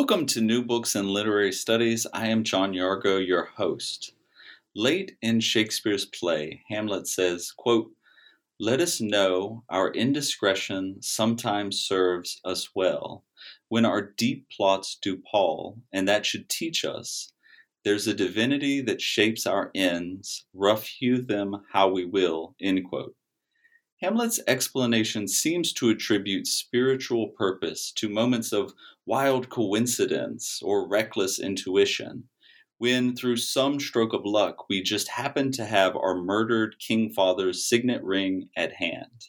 Welcome to New Books and Literary Studies. I am John Yargo, your host. Late in Shakespeare's play, Hamlet says, quote, Let us know our indiscretion sometimes serves us well, when our deep plots do pall, and that should teach us. There's a divinity that shapes our ends, rough hew them how we will, end quote. Hamlet's explanation seems to attribute spiritual purpose to moments of wild coincidence or reckless intuition, when through some stroke of luck we just happen to have our murdered King Father's signet ring at hand.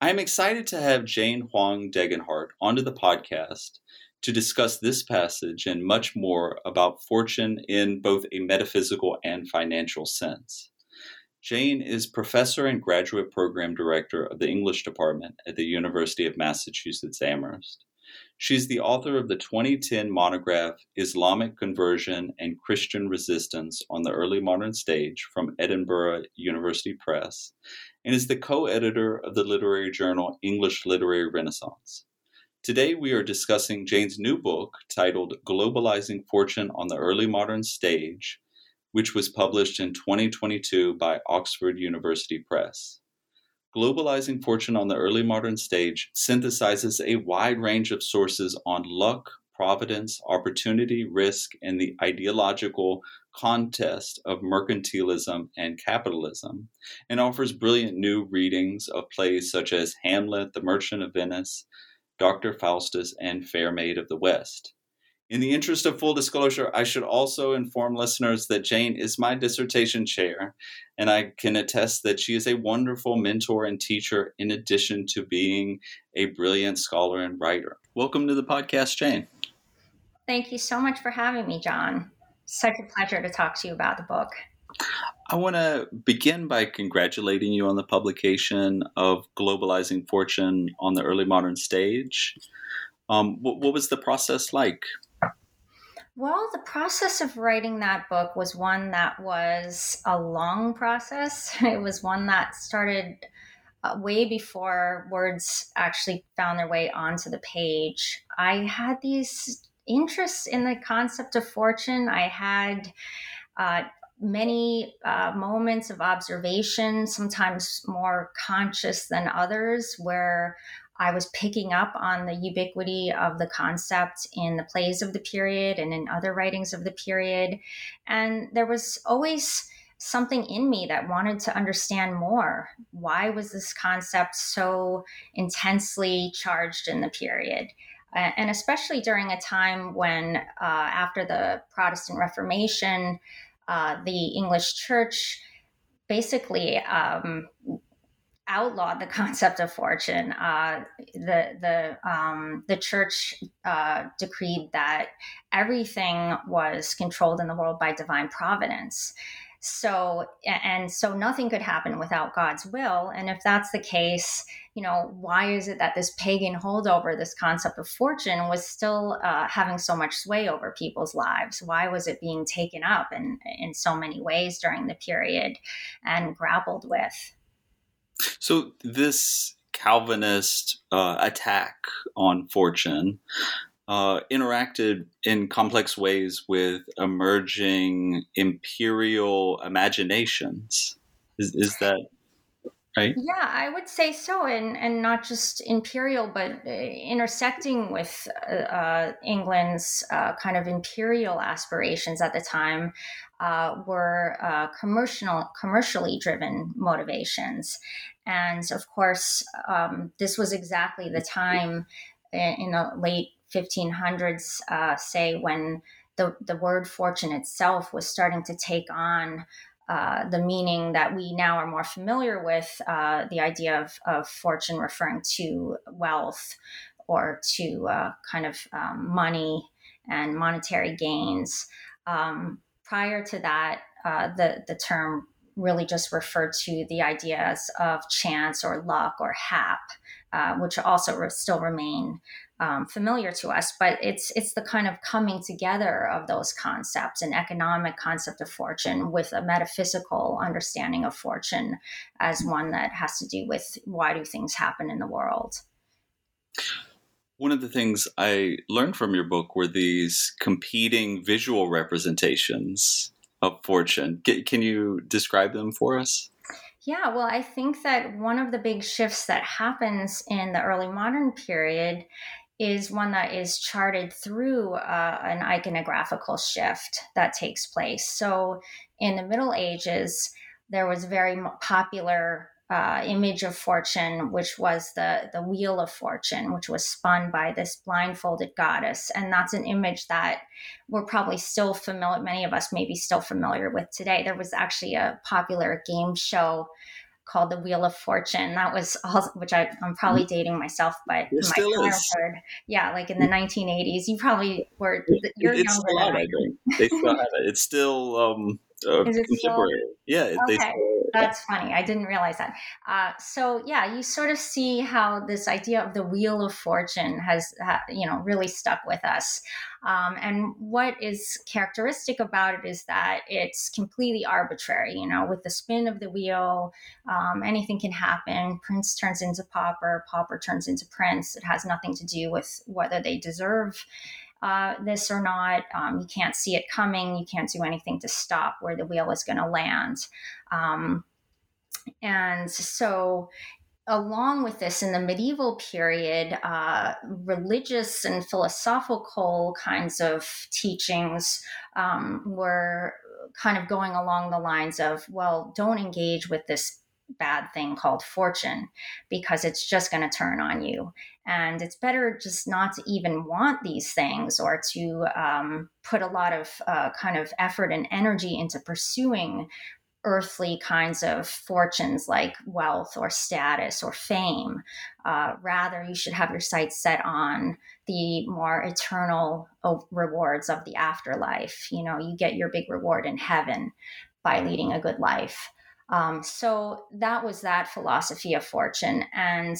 I am excited to have Jane Hwang Degenhardt onto the podcast to discuss this passage and much more about fortune in both a metaphysical and financial sense. Jane is professor and graduate program director of the English department at the University of Massachusetts Amherst. She's the author of the 2010 monograph Islamic Conversion and Christian Resistance on the Early Modern Stage from Edinburgh University Press and is the co editor of the literary journal English Literary Renaissance. Today, we are discussing Jane's new book titled Globalizing Fortune on the Early Modern Stage which was published in 2022 by Oxford University Press. Globalizing Fortune on the Early Modern Stage synthesizes a wide range of sources on luck, providence, opportunity, risk, and the ideological contest of mercantilism and capitalism, and offers brilliant new readings of plays such as Hamlet, The Merchant of Venice, Dr. Faustus, and Fair Maid of the West. In the interest of full disclosure, I should also inform listeners that Jane is my dissertation chair, and I can attest that she is a wonderful mentor and teacher in addition to being a brilliant scholar and writer. Welcome to the podcast, Jane. Thank you so much for having me, John. Such a pleasure to talk to you about the book. I want to begin by congratulating you on the publication of Globalizing Fortune on the Early Modern Stage. Um, what, what was the process like? Well, the process of writing that book was one that was a long process. It was one that started uh, way before words actually found their way onto the page. I had these interests in the concept of fortune. I had uh, many uh, moments of observation, sometimes more conscious than others, where I was picking up on the ubiquity of the concept in the plays of the period and in other writings of the period. And there was always something in me that wanted to understand more. Why was this concept so intensely charged in the period? and especially during a time when, uh, after the Protestant Reformation, uh, the English church basically um, outlawed the concept of fortune. Uh, the the um, the church uh, decreed that everything was controlled in the world by divine providence. So and so nothing could happen without God's will. And if that's the case, you know, why is it that this pagan holdover, this concept of fortune, was still uh, having so much sway over people's lives? Why was it being taken up in in so many ways during the period and grappled with? So this Calvinist uh, attack on fortune uh, interacted in complex ways with emerging imperial imaginations. Is, is that right? Yeah, I would say so, and and not just imperial, but uh, intersecting with uh, uh, England's uh, kind of imperial aspirations at the time uh, were uh, commercial commercially driven motivations, and of course, um, this was exactly the time in, in the late 1500s, say when. The, the word fortune itself was starting to take on uh, the meaning that we now are more familiar with, uh, the idea of, of, fortune referring to wealth or to uh, kind of um, money and monetary gains. Um, prior to that, uh, the, the term really just referred to the ideas of chance or luck or hap, uh, which also re- still remain um, familiar to us, but it's it's the kind of coming together of those concepts, an economic concept of fortune with a metaphysical understanding of fortune as one that has to do with why do things happen in the world. One of the things I learned from your book were these competing visual representations of fortune. Can you describe them for us? Yeah, well, I think that one of the big shifts that happens in the early modern period is one that is charted through uh, an iconographical shift that takes place. So in the Middle Ages, there was very popular uh, image of fortune, which was the the wheel of fortune, which was spun by this blindfolded goddess, and that's an image that we're probably still familiar. Many of us may be still familiar with today. There was actually a popular game show called The Wheel of Fortune. That was all, which I, am probably mm-hmm. dating myself, but it my childhood, is. yeah, like in the 1980s, you probably were. You're it's younger still out, I think. They still have it. It's still um, uh, contemporary. Still? Yeah, okay. They, that's funny. I didn't realize that. Uh, so yeah, you sort of see how this idea of the wheel of fortune has, ha, you know, really stuck with us. Um, and what is characteristic about it is that it's completely arbitrary. You know, with the spin of the wheel, um, anything can happen. Prince turns into pauper, pauper turns into prince. It has nothing to do with whether they deserve uh, this or not. Um, you can't see it coming. You can't do anything to stop where the wheel is going to land. Um, and so, along with this, in the medieval period, uh, religious and philosophical kinds of teachings um, were kind of going along the lines of, well, don't engage with this bad thing called fortune because it's just going to turn on you. And it's better just not to even want these things or to um, put a lot of uh, kind of effort and energy into pursuing earthly kinds of fortunes like wealth or status or fame. Uh, rather, you should have your sights set on the more eternal rewards of the afterlife. You know, you get your big reward in heaven by leading a good life. Um, so that was that philosophy of fortune. And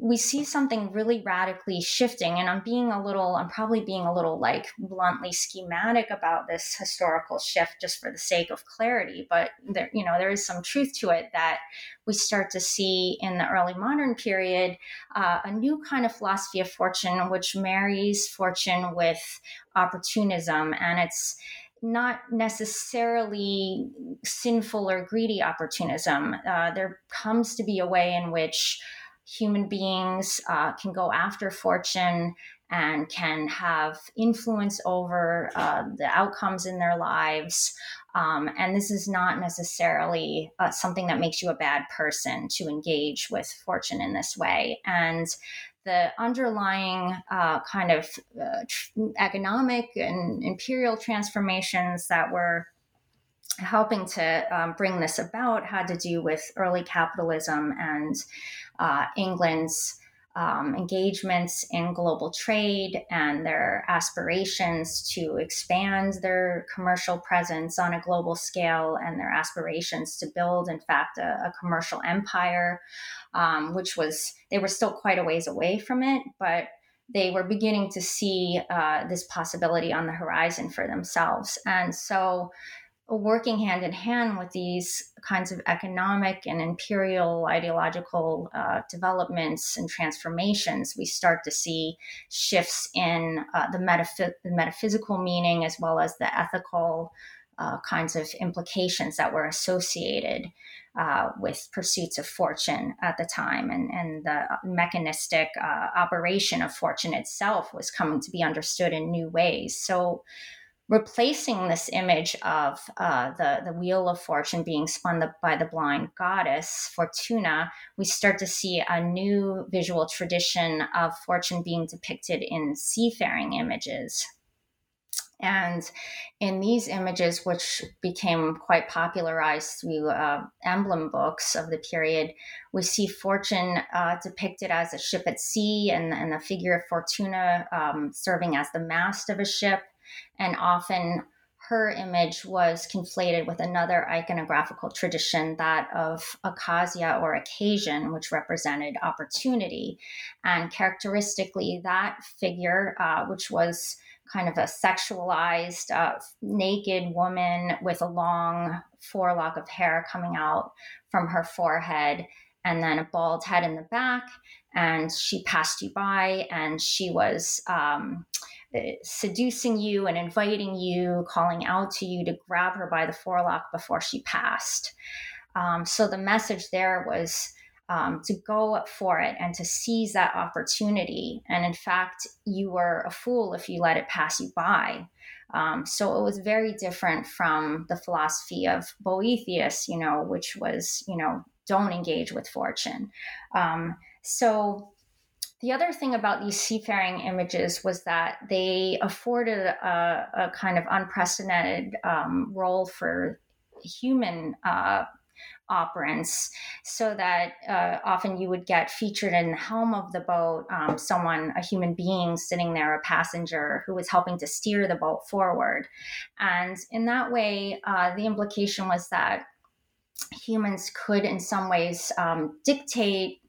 we see something really radically shifting and i'm being a little i'm probably being a little like bluntly schematic about this historical shift just for the sake of clarity but there you know there is some truth to it that we start to see in the early modern period uh, a new kind of philosophy of fortune which marries fortune with opportunism and it's not necessarily sinful or greedy opportunism. Uh, there comes to be a way in which human beings uh, can go after fortune and can have influence over uh, the outcomes in their lives. Um, and this is not necessarily uh, something that makes you a bad person to engage with fortune in this way. And the underlying uh, kind of uh, tr- economic and imperial transformations that were helping to um, bring this about had to do with early capitalism and uh, England's um, engagements in global trade and their aspirations to expand their commercial presence on a global scale and their aspirations to build, in fact, a, a commercial empire, um, which was, they were still quite a ways away from it, but they were beginning to see uh, this possibility on the horizon for themselves. And so working hand in hand with these kinds of economic and imperial ideological uh, developments and transformations, we start to see shifts in uh, the, metaph- the, metaphysical meaning as well as the ethical uh, kinds of implications that were associated uh, with pursuits of fortune at the time, and, and the mechanistic uh, operation of fortune itself was coming to be understood in new ways. So, replacing this image of uh, the, the wheel of fortune being spun the, by the blind goddess Fortuna, we start to see a new visual tradition of fortune being depicted in seafaring images. And in these images, which became quite popularized through uh, emblem books of the period, we see Fortune uh, depicted as a ship at sea and, and the figure of Fortuna um, serving as the mast of a ship. And often her image was conflated with another iconographical tradition, that of Occasio or occasion, which represented opportunity. And characteristically, that figure, uh, which was kind of a sexualized, uh, naked woman with a long forelock of hair coming out from her forehead, and then a bald head in the back. And she passed you by, and she was um, seducing you and inviting you, calling out to you to grab her by the forelock before she passed. Um, so the message there was um, to go for it and to seize that opportunity. And in fact, you were a fool if you let it pass you by. Um, so it was very different from the philosophy of Boethius, you know, which was, you know, don't engage with fortune. Um, so the other thing about these seafaring images was that they afforded a, a kind of unprecedented um, role for human uh, operants so that uh, often you would get featured in the helm of the boat um, someone a human being sitting there a passenger who was helping to steer the boat forward and in that way uh, the implication was that humans could in some ways um, dictate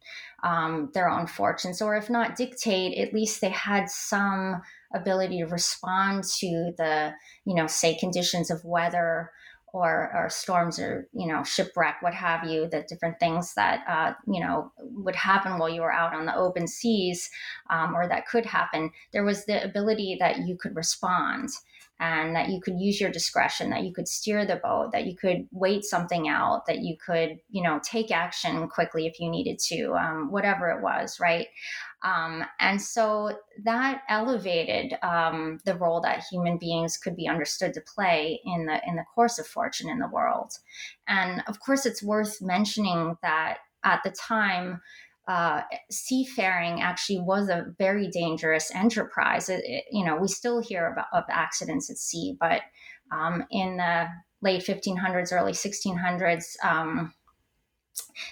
um, their own fortunes or if not dictate at least they had some ability to respond to the you know say conditions of weather or, or storms or you know shipwreck what have you the different things that uh, you know would happen while you were out on the open seas um, or that could happen. There was the ability that you could respond and that you could use your discretion that you could steer the boat that you could wait something out that you could you know take action quickly if you needed to um, whatever it was right um, and so that elevated um, the role that human beings could be understood to play in the in the course of fortune in the world. And of course, it's worth mentioning that at the time, uh, seafaring actually was a very dangerous enterprise. It, it, you know, we still hear about of accidents at sea, but um, in the late 1500s, early 1600s, um,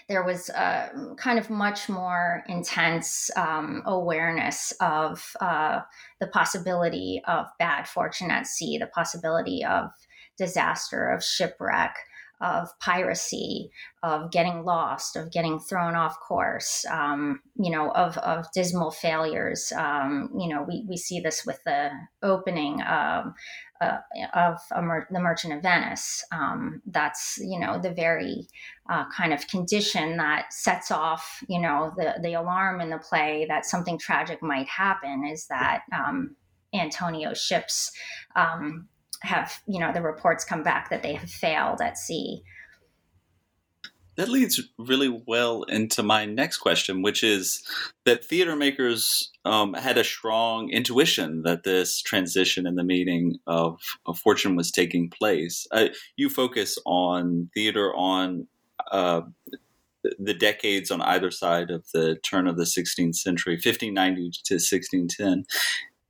there was a kind of much more intense um, awareness of uh, the possibility of bad fortune at sea, the possibility of disaster, of shipwreck, of piracy, of getting lost, of getting thrown off course, um, you know, of, of dismal failures. Um, you know, we, we see this with the opening um, uh, of mer- the Merchant of Venice. Um, that's you know the very uh, kind of condition that sets off you know the the alarm in the play that something tragic might happen. Is that um, Antonio's ships um, have you know the reports come back that they have failed at sea that leads really well into my next question, which is that theater makers um, had a strong intuition that this transition in the meaning of, of fortune was taking place. Uh, you focus on theater on uh, the decades on either side of the turn of the 16th century, 1590 to 1610.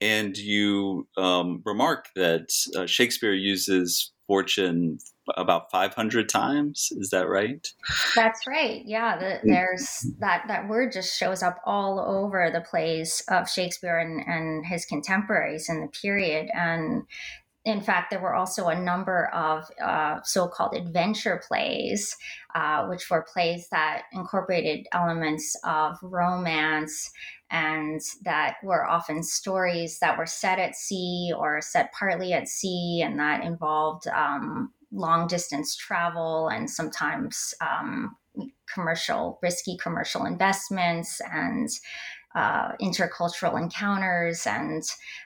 And you um, remark that uh, Shakespeare uses fortune about 500 times is that right that's right yeah the, mm. there's that that word just shows up all over the plays of shakespeare and, and his contemporaries in the period and in fact, there were also a number of uh, so called adventure plays, uh, which were plays that incorporated elements of romance and that were often stories that were set at sea or set partly at sea and that involved um, long distance travel and sometimes um, commercial, risky commercial investments and uh, intercultural encounters and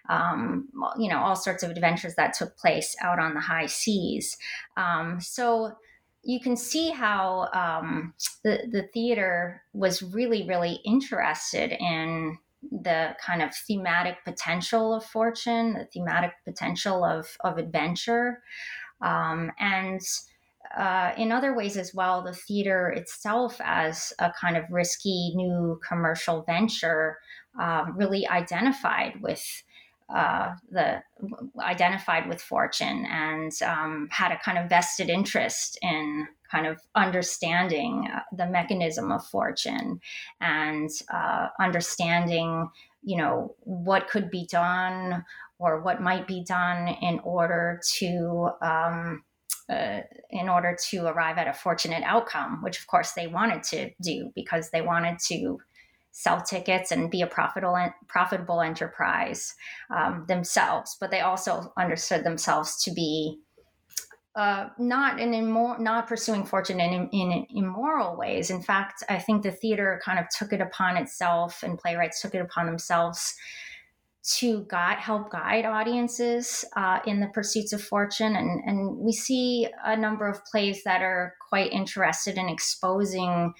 um, you know all sorts of adventures that took place out on the high seas. Um, so you can see how um, the the theater was really really interested in the kind of thematic potential of fortune, the thematic potential of of adventure, um, and uh, in other ways as well, the theater itself as a kind of risky new commercial venture uh, really identified with uh, the identified with fortune and um, had a kind of vested interest in kind of understanding uh, the mechanism of fortune and uh, understanding you know what could be done or what might be done in order to um, uh, in order to arrive at a fortunate outcome, which of course they wanted to do because they wanted to sell tickets and be a profitable profitable enterprise um, themselves. But they also understood themselves to be uh, not in immor- not pursuing fortune in, in immoral ways. In fact, I think the theater kind of took it upon itself, and playwrights took it upon themselves to guide, help guide audiences uh, in the pursuits of fortune. And, and we see a number of plays that are quite interested in exposing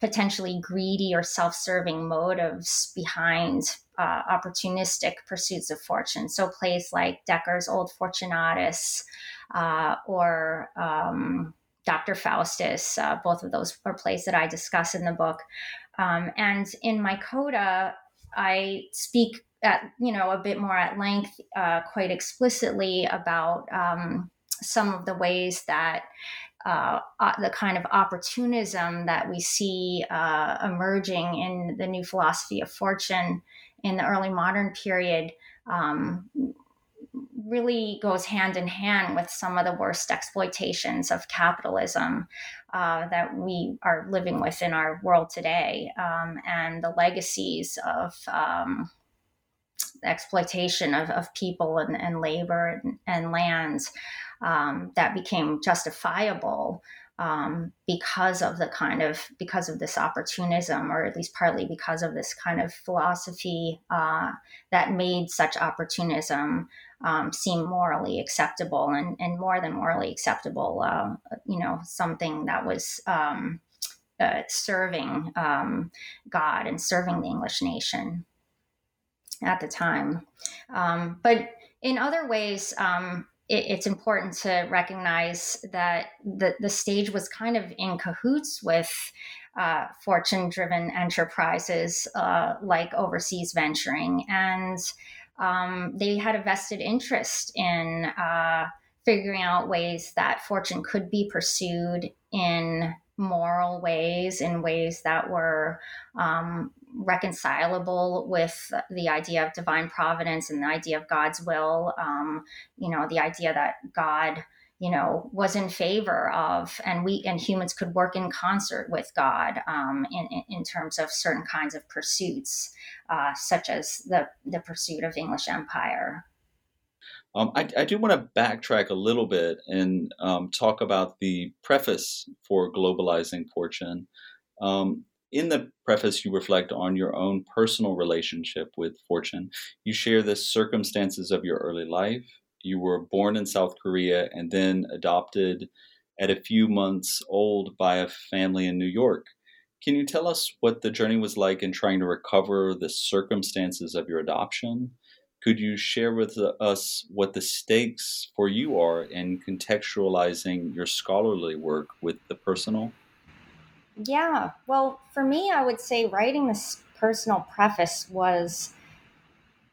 potentially greedy or self serving motives behind uh, opportunistic pursuits of fortune. So, plays like Dekker's Old Fortunatus uh, or um, Dr. Faustus, uh, both of those are plays that I discuss in the book. Um, and in my coda, I speak at you know a bit more at length, uh, quite explicitly about um, some of the ways that uh, the kind of opportunism that we see uh, emerging in the new philosophy of fortune in the early modern period um, really goes hand in hand with some of the worst exploitations of capitalism uh, that we are living with in our world today um, and the legacies of um, exploitation of, of people and, and labor and, and lands um, that became justifiable um, because of the kind of because of this opportunism or at least partly because of this kind of philosophy uh, that made such opportunism um, seem morally acceptable and, and more than morally acceptable uh, you know something that was um, uh, serving um, god and serving the english nation at the time. Um, but in other ways, um, it, it's important to recognize that the, the stage was kind of in cahoots with uh, fortune driven enterprises uh, like overseas venturing. And um, they had a vested interest in uh, figuring out ways that fortune could be pursued in moral ways, in ways that were um, reconcilable with the idea of divine providence and the idea of God's will. Um, you know, the idea that God, you know, was in favor of, and we and humans could work in concert with God um, in, in terms of certain kinds of pursuits, uh, such as the the pursuit of English empire. Um, I, I, do want to backtrack a little bit and um, talk about the preface for globalizing fortune. Um, in the preface, you reflect on your own personal relationship with fortune. You share the circumstances of your early life. You were born in South Korea and then adopted at a few months old by a family in New York. Can you tell us what the journey was like in trying to recover the circumstances of your adoption? Could you share with us what the stakes for you are in contextualizing your scholarly work with the personal? Yeah. Well, for me, I would say writing this personal preface was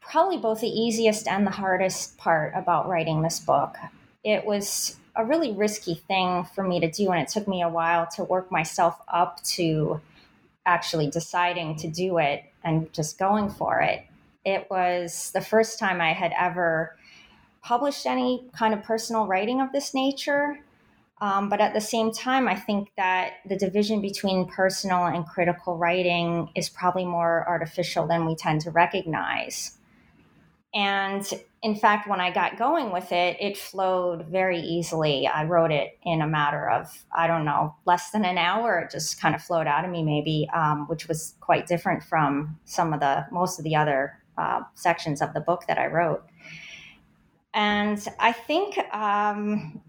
probably both the easiest and the hardest part about writing this book. It was a really risky thing for me to do, and it took me a while to work myself up to actually deciding to do it and just going for it. It was the first time I had ever published any kind of personal writing of this nature. Um, but at the same time, I think that the division between personal and critical writing is probably more artificial than we tend to recognize. And in fact, when I got going with it, it flowed very easily. I wrote it in a matter of, I don't know, less than an hour. It just kind of flowed out of me, maybe, um, which was quite different from some of the, most of the other uh, sections of the book that I wrote. And I think um,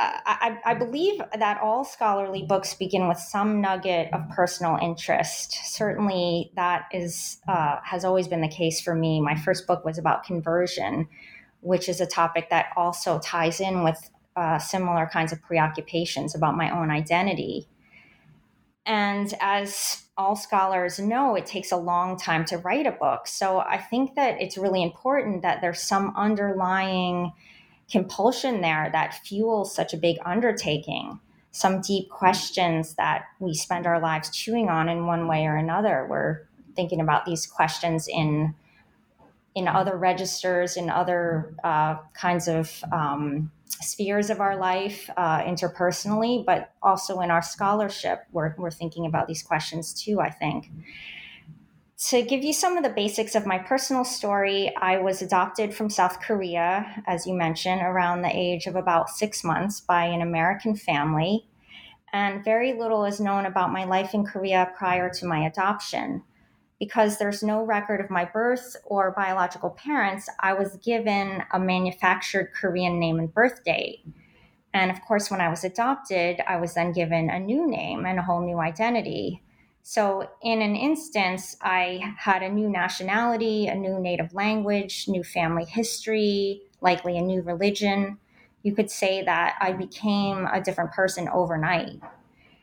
I, I, believe that all scholarly books begin with some nugget of personal interest. Certainly, that is uh, has always been the case for me. My first book was about conversion, which is a topic that also ties in with uh, similar kinds of preoccupations about my own identity. And as all scholars know, it takes a long time to write a book. So I think that it's really important that there's some underlying compulsion there that fuels such a big undertaking some deep questions that we spend our lives chewing on in one way or another. We're thinking about these questions in in other registers in other uh, kinds of um, spheres of our life uh, interpersonally but also in our scholarship. We're, we're thinking about these questions too i think to give you some of the basics of my personal story, I was adopted from South Korea, as you mentioned, around the age of about six months by an American family. And very little is known about my life in Korea prior to my adoption. Because there's no record of my birth or biological parents, I was given a manufactured Korean name and birth date. And of course, when I was adopted, I was then given a new name and a whole new identity. So, in an instance, I had a new nationality, a new native language, new family history, likely a new religion. You could say that I became a different person overnight.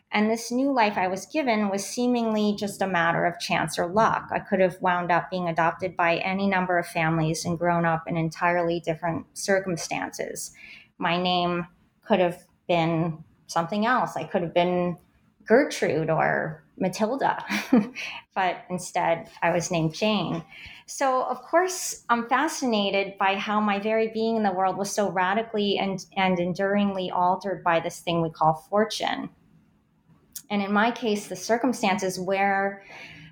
And this new life I was given was seemingly just a matter of chance or luck. I could have wound up being adopted by any number of families and grown up in entirely different circumstances. My name could have been something else. I could have been Gertrude or Matilda, but instead I was named Jane. So, of course, I'm fascinated by how my very being in the world was so radically and, and enduringly altered by this thing we call fortune. And in my case, the circumstances where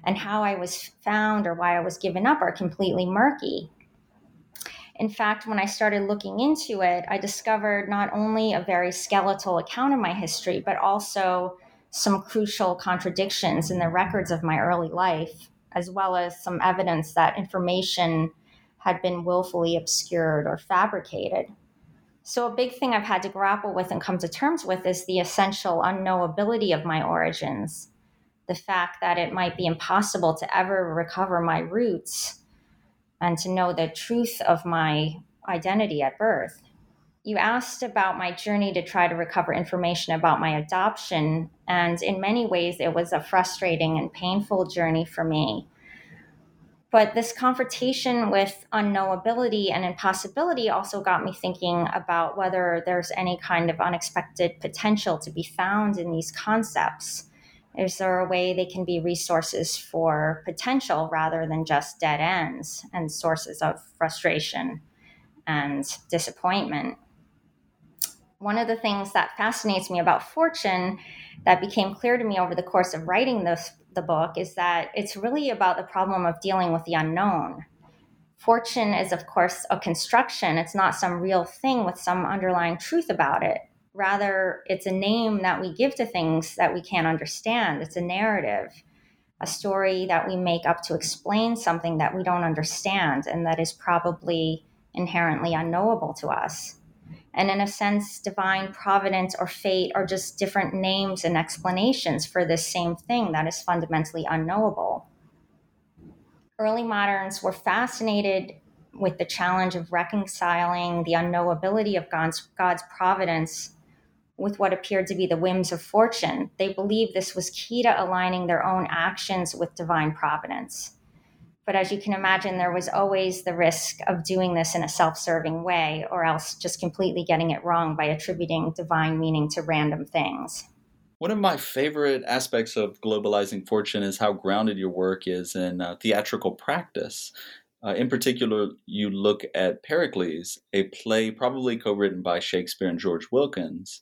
and how I was found or why I was given up are completely murky. In fact, when I started looking into it, I discovered not only a very skeletal account of my history, but also some crucial contradictions in the records of my early life, as well as some evidence that information had been willfully obscured or fabricated. So, a big thing I've had to grapple with and come to terms with is the essential unknowability of my origins. The fact that it might be impossible to ever recover my roots and to know the truth of my identity at birth you asked about my journey to try to recover information about my adoption. And in many ways, it was a frustrating and painful journey for me. But this confrontation with unknowability and impossibility also got me thinking about whether there's any kind of unexpected potential to be found in these concepts. Is there a way they can be resources for potential rather than just dead ends and sources of frustration and disappointment? One of the things that fascinates me about fortune that became clear to me over the course of writing this the book is that it's really about the problem of dealing with the unknown. Fortune is of course a construction, it's not some real thing with some underlying truth about it. Rather, it's a name that we give to things that we can't understand. It's a narrative, a story that we make up to explain something that we don't understand and that is probably inherently unknowable to us. And in a sense, divine providence or fate are just different names and explanations for this same thing that is fundamentally unknowable. Early moderns were fascinated with the challenge of reconciling the unknowability of God's, God's providence with what appeared to be the whims of fortune. They believed this was key to aligning their own actions with divine providence. But as you can imagine, there was always the risk of doing this in a self serving way, or else just completely getting it wrong by attributing divine meaning to random things. One of my favorite aspects of globalizing fortune is how grounded your work is in uh, theatrical practice. Uh, in particular, you look at Pericles, a play probably co written by Shakespeare and George Wilkins,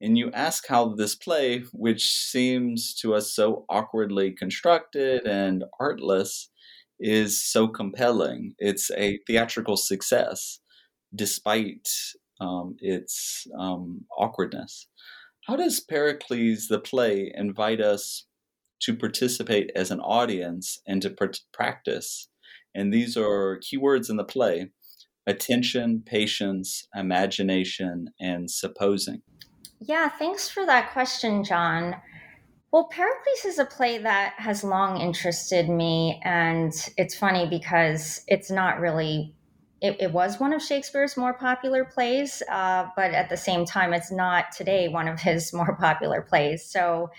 and you ask how this play, which seems to us so awkwardly constructed and artless, is so compelling. It's a theatrical success despite um, its um, awkwardness. How does Pericles, the play, invite us to participate as an audience and to pr- practice? And these are keywords in the play attention, patience, imagination, and supposing. Yeah, thanks for that question, John. Well, Pericles is a play that has long interested me. And it's funny because it's not really, it, it was one of Shakespeare's more popular plays, uh, but at the same time, it's not today one of his more popular plays. So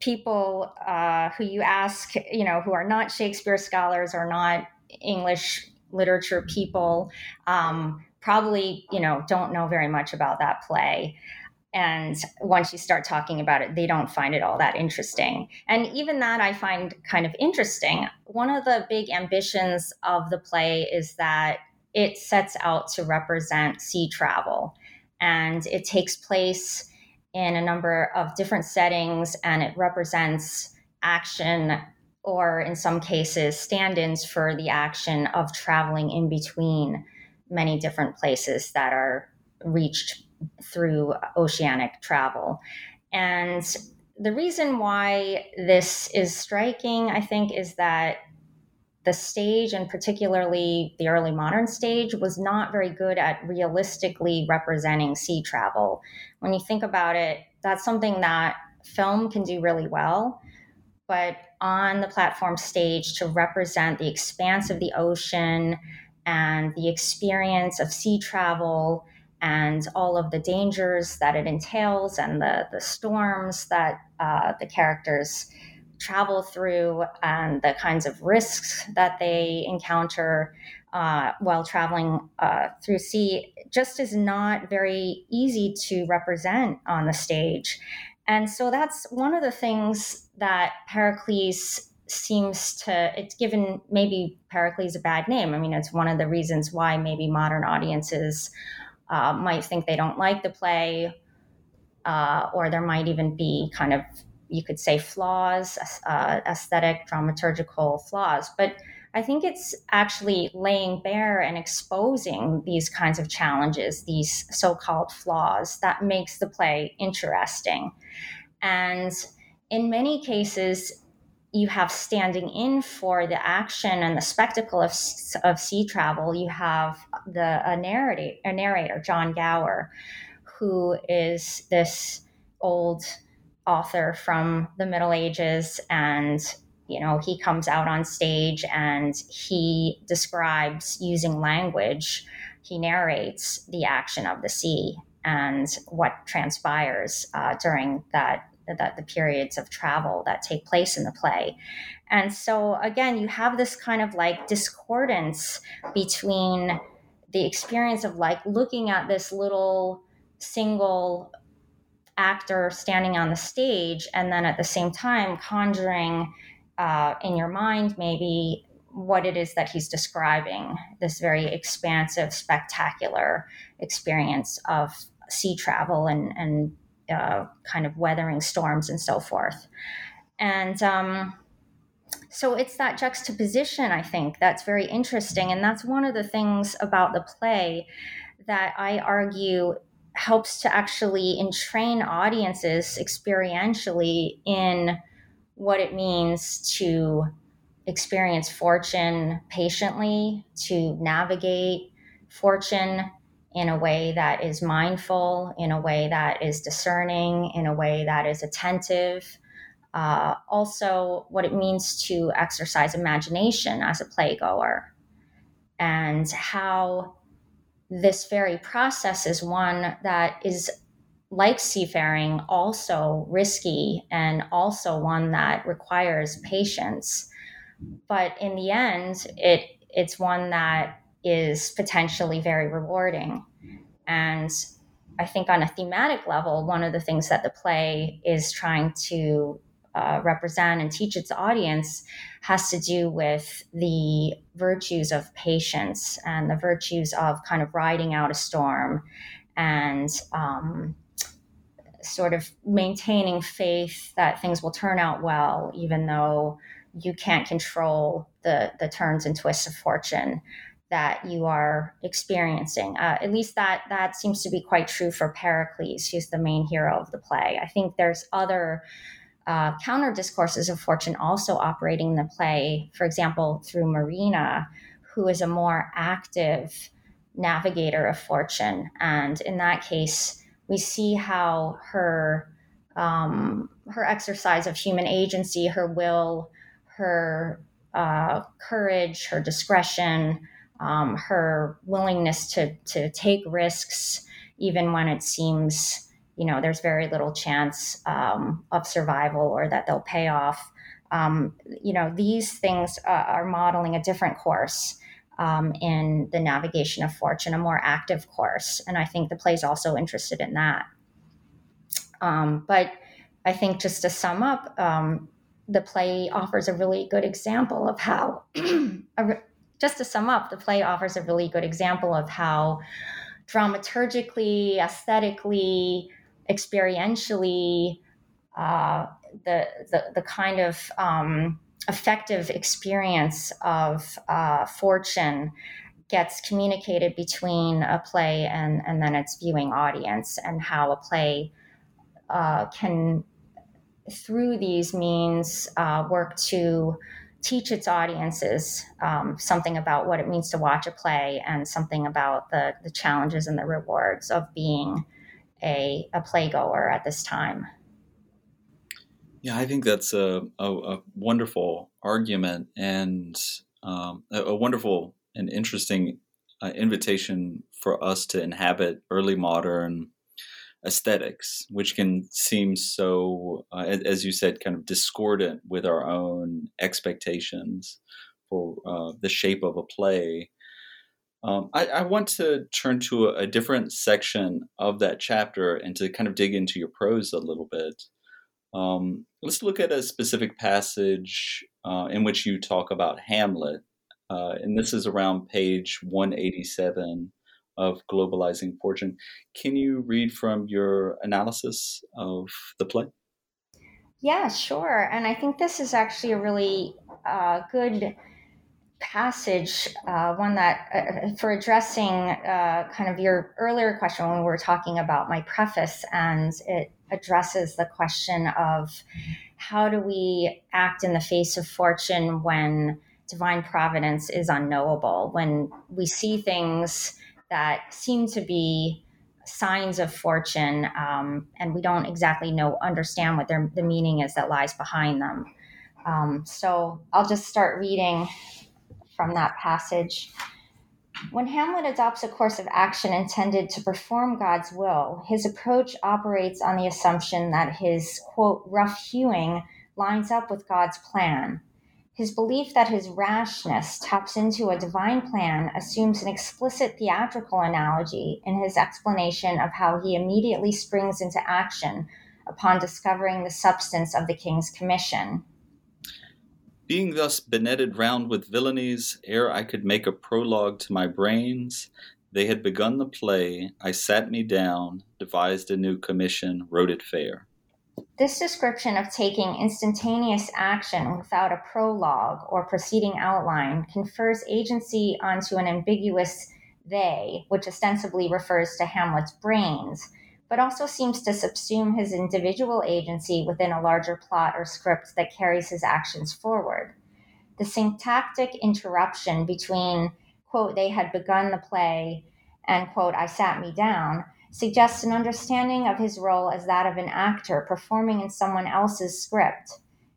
people uh, who you ask, you know, who are not Shakespeare scholars or not English literature people, um, probably, you know, don't know very much about that play and once you start talking about it they don't find it all that interesting. And even that i find kind of interesting. One of the big ambitions of the play is that it sets out to represent sea travel. And it takes place in a number of different settings and it represents action or in some cases stand-ins for the action of traveling in between many different places that are reached through oceanic travel. And the reason why this is striking, I think, is that the stage, and particularly the early modern stage, was not very good at realistically representing sea travel. When you think about it, that's something that film can do really well. But on the platform stage, to represent the expanse of the ocean and the experience of sea travel and all of the dangers that it entails and the, the storms that uh, the characters travel through and the kinds of risks that they encounter uh, while traveling uh, through sea just is not very easy to represent on the stage. And so that's one of the things that Pericles seems to, it's given maybe Pericles a bad name. I mean, it's one of the reasons why maybe modern audiences uh, might think they don't like the play, uh, or there might even be kind of, you could say, flaws, uh, aesthetic, dramaturgical flaws. But I think it's actually laying bare and exposing these kinds of challenges, these so called flaws, that makes the play interesting. And in many cases, you have standing in for the action and the spectacle of, of sea travel. You have the a narrator, a narrator, John Gower, who is this old author from the Middle Ages, and you know he comes out on stage and he describes using language. He narrates the action of the sea and what transpires uh, during that the, the periods of travel that take place in the play. And so, again, you have this kind of like discordance between the experience of like looking at this little single actor standing on the stage and then at the same time conjuring uh, in your mind maybe what it is that he's describing this very expansive spectacular experience of sea travel and, and uh, kind of weathering storms and so forth. And um, so it's that juxtaposition, I think, that's very interesting. And that's one of the things about the play that I argue helps to actually entrain audiences experientially in what it means to experience fortune patiently, to navigate fortune in a way that is mindful, in a way that is discerning, in a way that is attentive. Uh, also, what it means to exercise imagination as a playgoer, and how this very process is one that is like seafaring, also risky and also one that requires patience. But in the end, it it's one that is potentially very rewarding. And I think on a thematic level, one of the things that the play is trying to uh, represent and teach its audience has to do with the virtues of patience and the virtues of kind of riding out a storm and um, sort of maintaining faith that things will turn out well, even though you can't control the the the turns and twists of fortune that you are experiencing. Uh, at least that that seems to be quite true for Pericles, who's the main hero of the play. I think there's other uh, counter discourses of fortune also operating in the play. For example, through Marina, who is a more active navigator of fortune, and in that case, we see how her um, her exercise of human agency, her will, her uh, courage, her discretion um, her willingness to to take risks even when it seems you know there's very little chance um, of survival or that they'll pay off. Um, you know these things uh, are modeling a different course um, in the navigation of fortune, a more active course, and I think the play is also interested in that. Um, but I think just to sum up, um, the play offers a really good example of how a, just to sum up, the play offers a really good example of how dramaturgically, aesthetically, experientially, uh, the, the, the kind of um, effective experience of uh, fortune gets communicated between a play and, and then its viewing audience, and how a play uh, can, through these means, uh, work to teach its audiences um, something about what it means to watch a play and something about the, the challenges and the rewards of being a, a playgoer at this time. Yeah, I think that's a, a, a wonderful argument and um, a, a, wonderful and interesting uh, invitation for us to inhabit early modern aesthetics, which can seem so, uh, as you said, kind of discordant with our own expectations for uh, the shape of a play. Um, I, I, want to turn to a, a, different section of that chapter and to kind of dig into your prose a little bit. Um, let's look at a specific passage uh, in which you talk about Hamlet. Uh, and this is around page 187 of globalizing fortune. Can you read from your analysis of the play? Yeah, sure. And I think this is actually a really uh, good passage, uh, one that uh, for addressing uh, kind of your earlier question when we were talking about my preface, and it addresses the question of how do we act in the face of fortune when divine providence is unknowable, when we see things that seem to be signs of fortune, um, and we don't exactly know understand what their, the meaning is that lies behind them. Um, so I'll just start reading from that passage. When Hamlet adopts a course of action intended to perform God's will, his approach operates on the assumption that his quote rough hewing lines up with God's plan. His belief that his rashness taps into a divine plan assumes an explicit theatrical analogy in his explanation of how he immediately springs into action upon discovering the substance of the king's commission. Being thus benetted round with villainies, ere I could make a prologue to my brains, they had begun the play. I sat me down, devised a new commission, wrote it fair. This description of taking instantaneous action without a prologue or preceding outline confers agency onto an ambiguous they, which ostensibly refers to Hamlet's brains, but also seems to subsume his individual agency within a larger plot or script that carries his actions forward. The syntactic interruption between, quote, they had begun the play and, quote, I sat me down suggests an understanding of his role as that of an actor performing in someone else's script.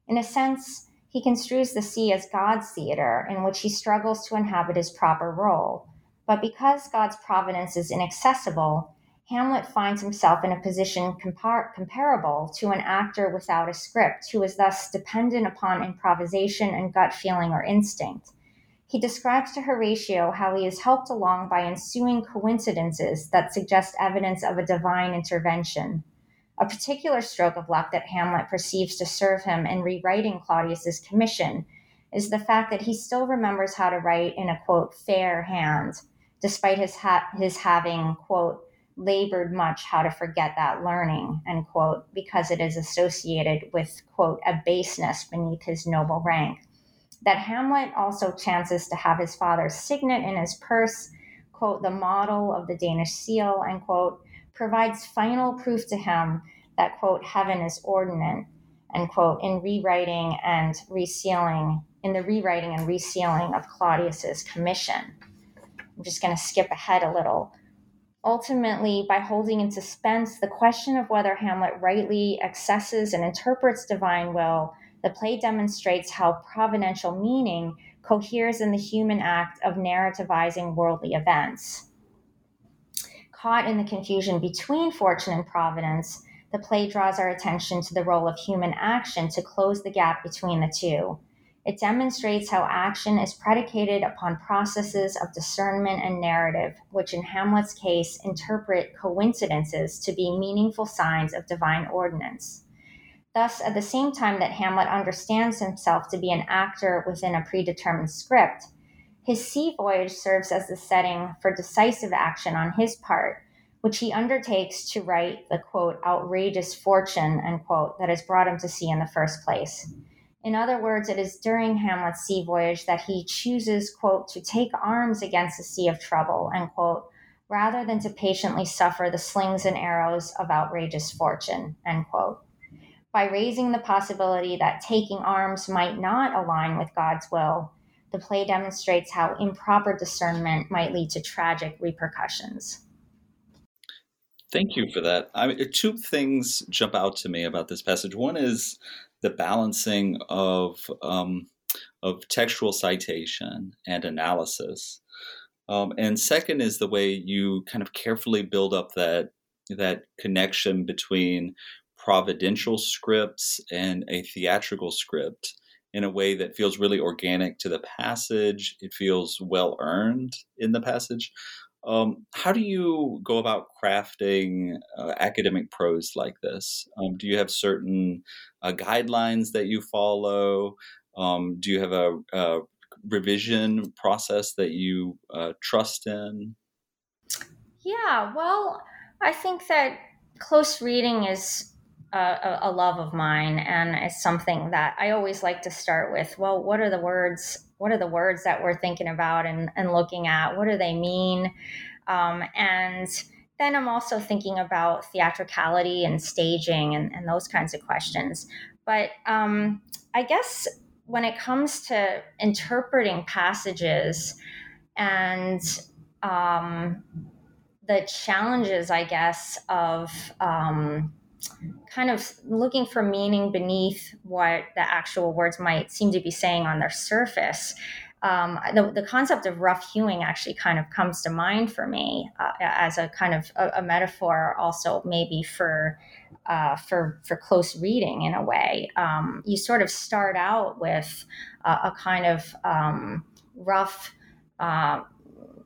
In a sense, he construes the sea as God's theater, in which he struggles to inhabit his proper role. But because God's providence is inaccessible, Hamlet finds himself in a position compar- comparable to an actor without a script, who is thus dependent upon improvisation and gut feeling or instinct. He describes to Horatio how he is helped along by ensuing coincidences that suggest evidence of a divine intervention. A particular stroke of luck that Hamlet perceives to serve him in rewriting Claudius's commission is the fact that he still remembers how to write in a quote fair hand, despite his ha- his having quote labored much how to forget that learning end quote because it is associated with quote a baseness beneath his noble rank that Hamlet also chances to have his father's signet in his purse, quote, the model of the Danish seal, end quote, provides final proof to him that, quote, heaven is ordinate, end quote, in rewriting and resealing, in the rewriting and resealing of Claudius's commission. I'm just going to skip ahead a little. Ultimately, by holding in suspense the question of whether Hamlet rightly accesses and interprets divine will, the play demonstrates how providential meaning coheres in the human act of narrativizing worldly events. Caught in the confusion between fortune and providence, the play draws our attention to the role of human action to close the gap between the two. It demonstrates how action is predicated upon processes of discernment and narrative, which in Hamlet's case interpret coincidences to be meaningful signs of divine ordinance. Thus, at the same time that Hamlet understands himself to be an actor within a predetermined script, his sea voyage serves as the setting for decisive action on his part, which he undertakes to right the quote, outrageous fortune, that has brought him to sea in the first place. In other words, it is during Hamlet's sea voyage that he chooses, quote, to take arms against the sea of trouble, rather than to patiently suffer the slings and arrows of outrageous fortune. By raising the possibility that taking arms might not align with God's will, the play demonstrates how improper discernment might lead to tragic repercussions. Thank you for that. I two things jump out to me about this passage. One is the balancing of um, of textual citation and analysis, um, and second is the way you kind of carefully build up that that connection between providential scripts and a theatrical script in a way that feels really organic to the passage. It feels well earned in the passage. Um, how do you go about crafting uh, academic prose like this? Um, do you have certain uh, guidelines that you follow? Um, do you have a, a, revision process that you uh, trust in? Yeah, well, I think that close reading is a, a, love of mine, and it's something that I always like to start with. Well, what are the words what are the words that we're thinking about and, and looking at? What do they mean? Um, and then I'm also thinking about theatricality and staging and, and those kinds of questions. But um, I guess when it comes to interpreting passages and um, the challenges, I guess, of um, kind of looking for meaning beneath what the actual words might seem to be saying on their surface. Um, the, the, concept of rough hewing actually kind of comes to mind for me uh, as a kind of a, a metaphor, also maybe for uh, for for close reading in a way. Um, you sort of start out with a, kind of um, rough. Uh,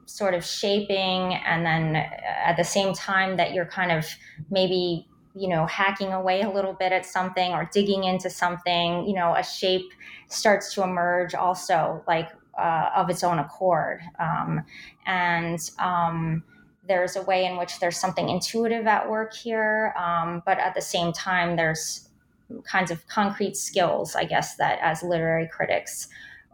sort of shaping and then at the same time that you're kind of maybe you know hacking away a little bit at something or digging into something you know a shape starts to emerge also like uh, of its own accord. Um, and um, there's a way in which there's something intuitive at work here um, but at the same time there's kinds of concrete skills i guess that as literary critics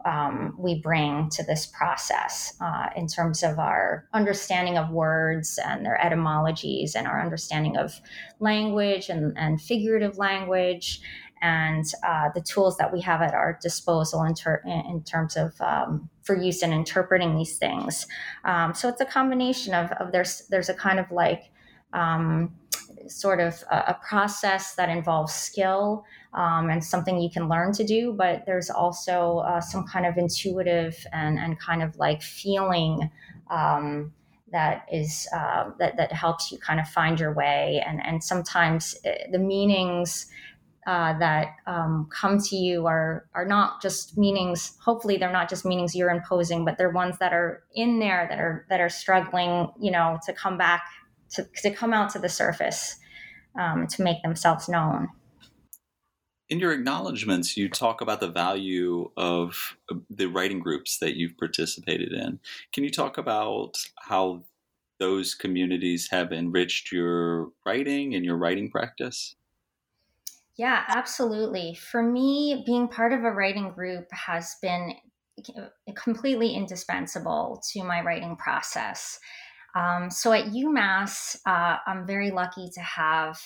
um, we bring to this process uh, in terms of our understanding of words and their etymologies and our understanding of language and, and figurative language and uh, the tools that we have at our disposal in, ter- in terms of um, for use in interpreting these things. Um, so it's a combination of, of there's there's a kind of like um, sort of a, a, process that involves skill um, and something you can learn to do, but there's also uh, some kind of intuitive and, and kind of like feeling um, that is uh, that, that helps you kind of find your way. And, and sometimes uh, the meanings uh, that um, come to you are are not just meanings. Hopefully, they're not just meanings you're imposing, but they're ones that are in there that are that are struggling, you know, to come back to, to come out to the surface um, to make themselves known. In your acknowledgments, you talk about the value of the writing groups that you've participated in. Can you talk about how those communities have enriched your writing and your writing practice? Yeah, absolutely. For me, being part of a writing group has been completely indispensable to my writing process. Um, so at UMass, uh, I'm very lucky to have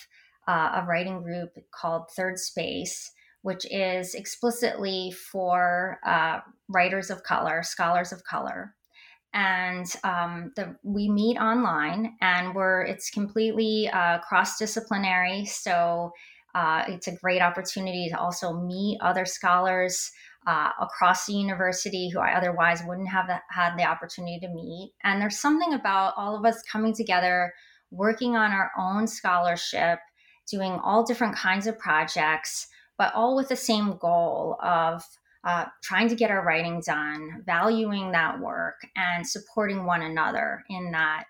uh, a writing group called Third Space, which is explicitly for uh, writers of color, scholars of color. And um, the, we meet online, and we're it's completely uh, cross disciplinary. So uh, it's a great opportunity to also meet other scholars uh, across the university who I otherwise wouldn't have had the opportunity to meet. And there's something about all of us coming together, working on our own scholarship, doing all different kinds of projects, but all with the same goal of uh, trying to get our writing done, valuing that work, and supporting one another in that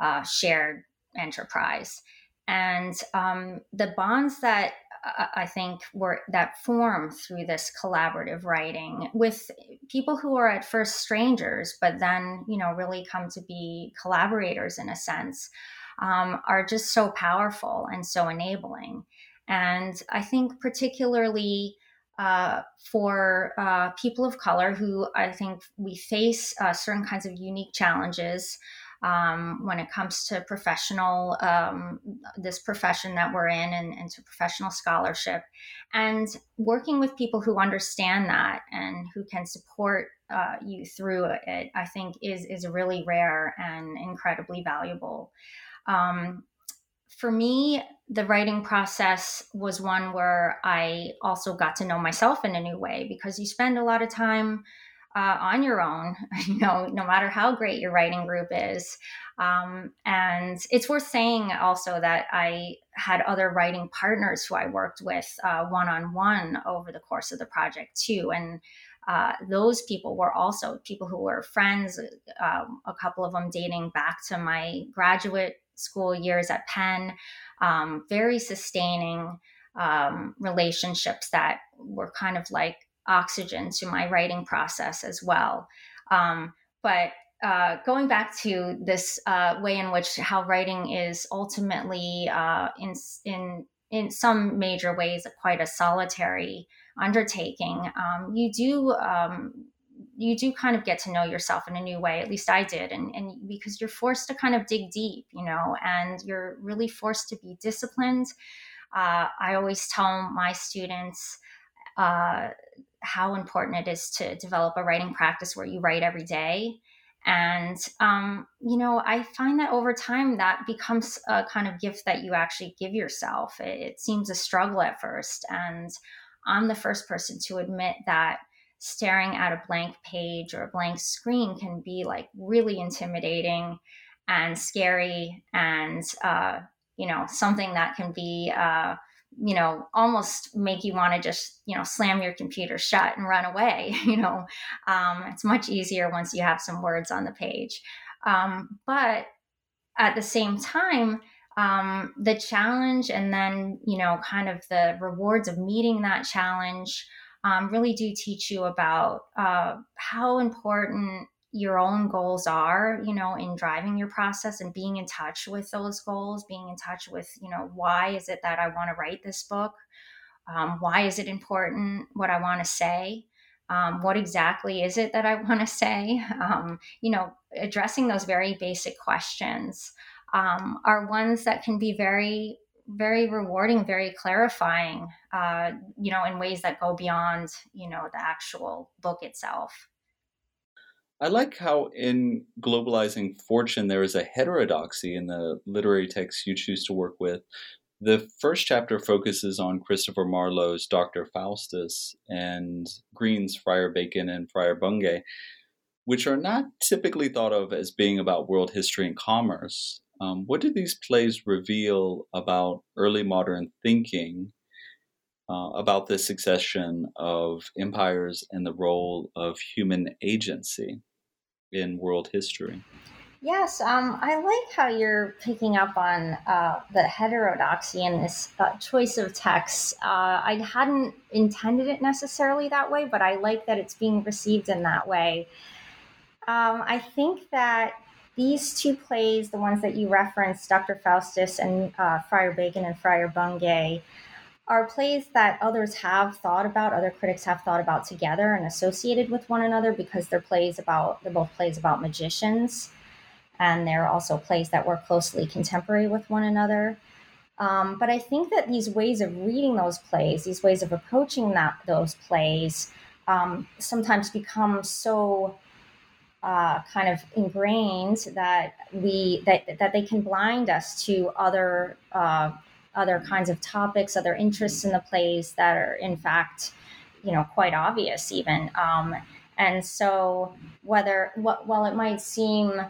uh, shared enterprise. And um, the bonds that uh, I think were that form through this collaborative writing with people who are at first strangers, but then you know really come to be collaborators in a sense, um, are just so powerful and so enabling. And I think particularly uh, for uh, people of color who I think we face uh, certain kinds of unique challenges um, when it comes to professional um, this profession that we're in and, and, to professional scholarship and working with people who understand that and who can support uh, you through it i think is is really rare and incredibly valuable um, for me the writing process was one where i also got to know myself in a new way because you spend a lot of time uh, on your own, you know, no matter how great your writing group is. Um, and it's worth saying also that I had other writing partners who I worked with one on one over the course of the project too. And uh, those people were also people who were friends, um, a couple of them dating back to my graduate school years at Penn, um, very sustaining um, relationships that were kind of like oxygen to my writing process as well. Um, but uh, going back to this uh, way in which how writing is ultimately uh, in in in some major ways quite a solitary undertaking, um, you do um, you do kind of get to know yourself in a new way. At least I did, and and because you're forced to kind of dig deep, you know, and you're really forced to be disciplined. Uh, I always tell my students uh, how important it is to develop a writing practice where you write every day. And, um, you know, I find that over time that becomes a kind of gift that you actually give yourself. It, it seems a struggle at first. And I'm the first person to admit that staring at a blank page or a blank screen can be like really intimidating and scary and, uh, you know, something that can be, uh, you know almost make you want to just you know slam your computer shut and run away you know? Um, it's much easier once you have some words on the page. Um, but at the same time um, the challenge and then you know kind of the rewards of meeting that challenge um, really do teach you about uh, how important your own goals are you know in driving your process and being in touch with those goals being in touch with you know why is it that i want to write this book? Um, why is it important what i want to say? Um, what exactly is it that i want to say? Um, you know addressing those very basic questions um, are ones that can be very very rewarding very clarifying uh, you know in ways that go beyond you know the actual book itself I like how in globalizing fortune there is a heterodoxy in the literary texts you choose to work with. The first chapter focuses on Christopher Marlowe's Dr. Faustus and Greene's Friar Bacon and Friar Bungay, which are not typically thought of as being about world history and commerce. Um, what do these plays reveal about early modern thinking uh, about the succession of empires and the role of human agency? in world history. Yes, um, I like how you're picking up on uh, the heterodoxy in this uh, choice of texts. Uh, I hadn't intended it necessarily that way, but I like that it's being received in that way. Um, I think that these two plays, the ones that you referenced, Dr. Faustus and uh, Friar Bacon and Friar Bungay, are plays that others have thought about, other critics have thought about together and associated with one another because they're plays about they're both plays about magicians, and they're also plays that were closely contemporary with one another. Um, but I think that these ways of reading those plays, these ways of approaching that those plays, um, sometimes become so uh, kind of ingrained that we that that they can blind us to other uh, other kinds of topics, other interests in the plays that are in fact, you know, quite obvious even. Um, and so whether what while it might seem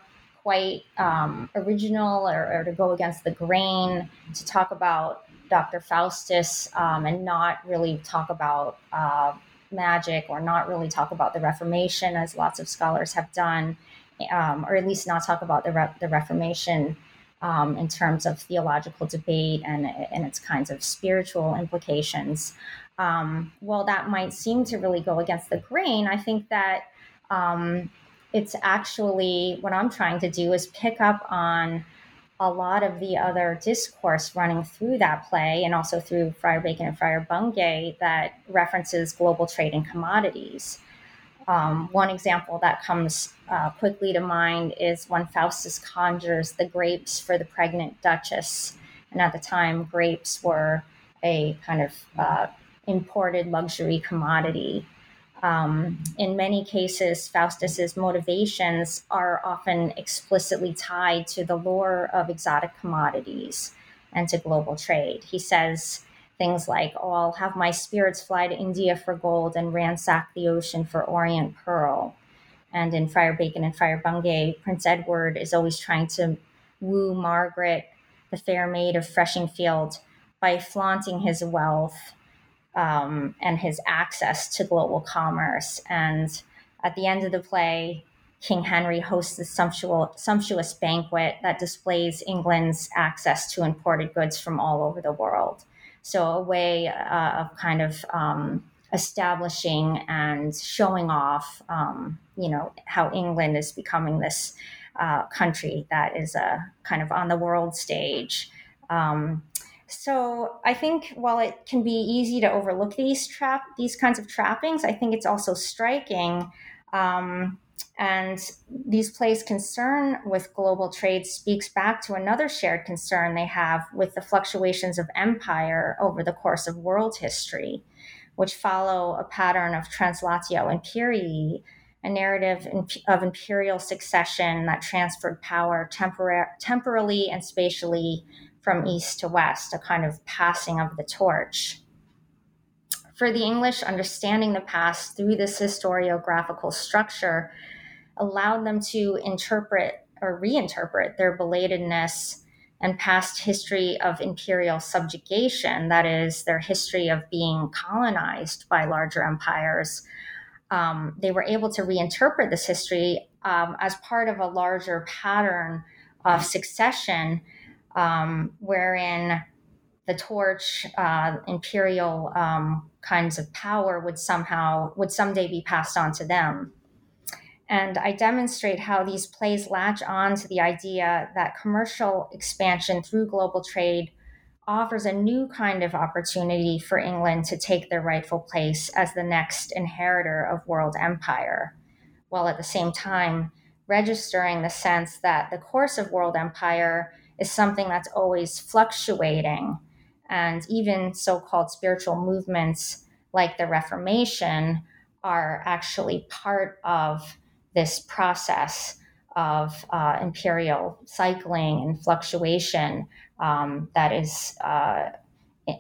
quite um, original or, or, to go against the grain to talk about Dr. Faustus um, and not really talk about uh, magic or not really talk about the Reformation, as lots of scholars have done, um, or at least not talk about the, Re- the Reformation um, in terms of theological debate and, and its kinds of spiritual implications. Um, while that might seem to really go against the grain, I think that um, it's actually what I'm trying to do is pick up on a lot of the other discourse running through that play and also through Friar Bacon and Friar Bungay that references global trade in commodities. Um, one example that comes uh, quickly to mind is when Faustus conjures the grapes for the pregnant duchess. And at the time, grapes were a kind of uh, imported luxury commodity. Um, in many cases, Faustus's motivations are often explicitly tied to the lure of exotic commodities and to global trade. He says things like, Oh, I'll have my spirits fly to India for gold and ransack the ocean for Orient pearl. And in Friar Bacon and Friar Bungay, Prince Edward is always trying to woo Margaret, the fair maid of Fressingfield, by flaunting his wealth um, and his access to global commerce. And at the end of the play, King Henry hosts a sumptuous, banquet that displays England's access to imported goods from all over the world. So, a way uh, of kind of um, establishing and showing off, um, you know, how England is becoming this uh, country that is a uh, kind of on the world stage. Um, so I think while it can be easy to overlook these trap these kinds of trappings, I think it's also striking. Um, and these plays' concern with global trade speaks back to another shared concern they have with the fluctuations of empire over the course of world history, which follow a pattern of translatio imperii, a narrative of imperial succession that transferred power tempor- temporally and spatially from east to west, a kind of passing of the torch. For the English, understanding the past through this historiographical structure allowed them to interpret or reinterpret their belatedness and past history of imperial subjugation, that is, their history of being colonized by larger empires. Um, they were able to reinterpret this history um, as part of a larger pattern of succession um, wherein the torch, uh, imperial um, kinds of power would somehow, would someday be passed on to them. And I demonstrate how these plays latch on to the idea that commercial expansion through global trade offers a new kind of opportunity for England to take their rightful place as the next inheritor of world empire, while at the same time registering the sense that the course of world empire is something that's always fluctuating. And even so called spiritual movements like the Reformation are actually part of this process of uh, imperial cycling and fluctuation um, that is, uh,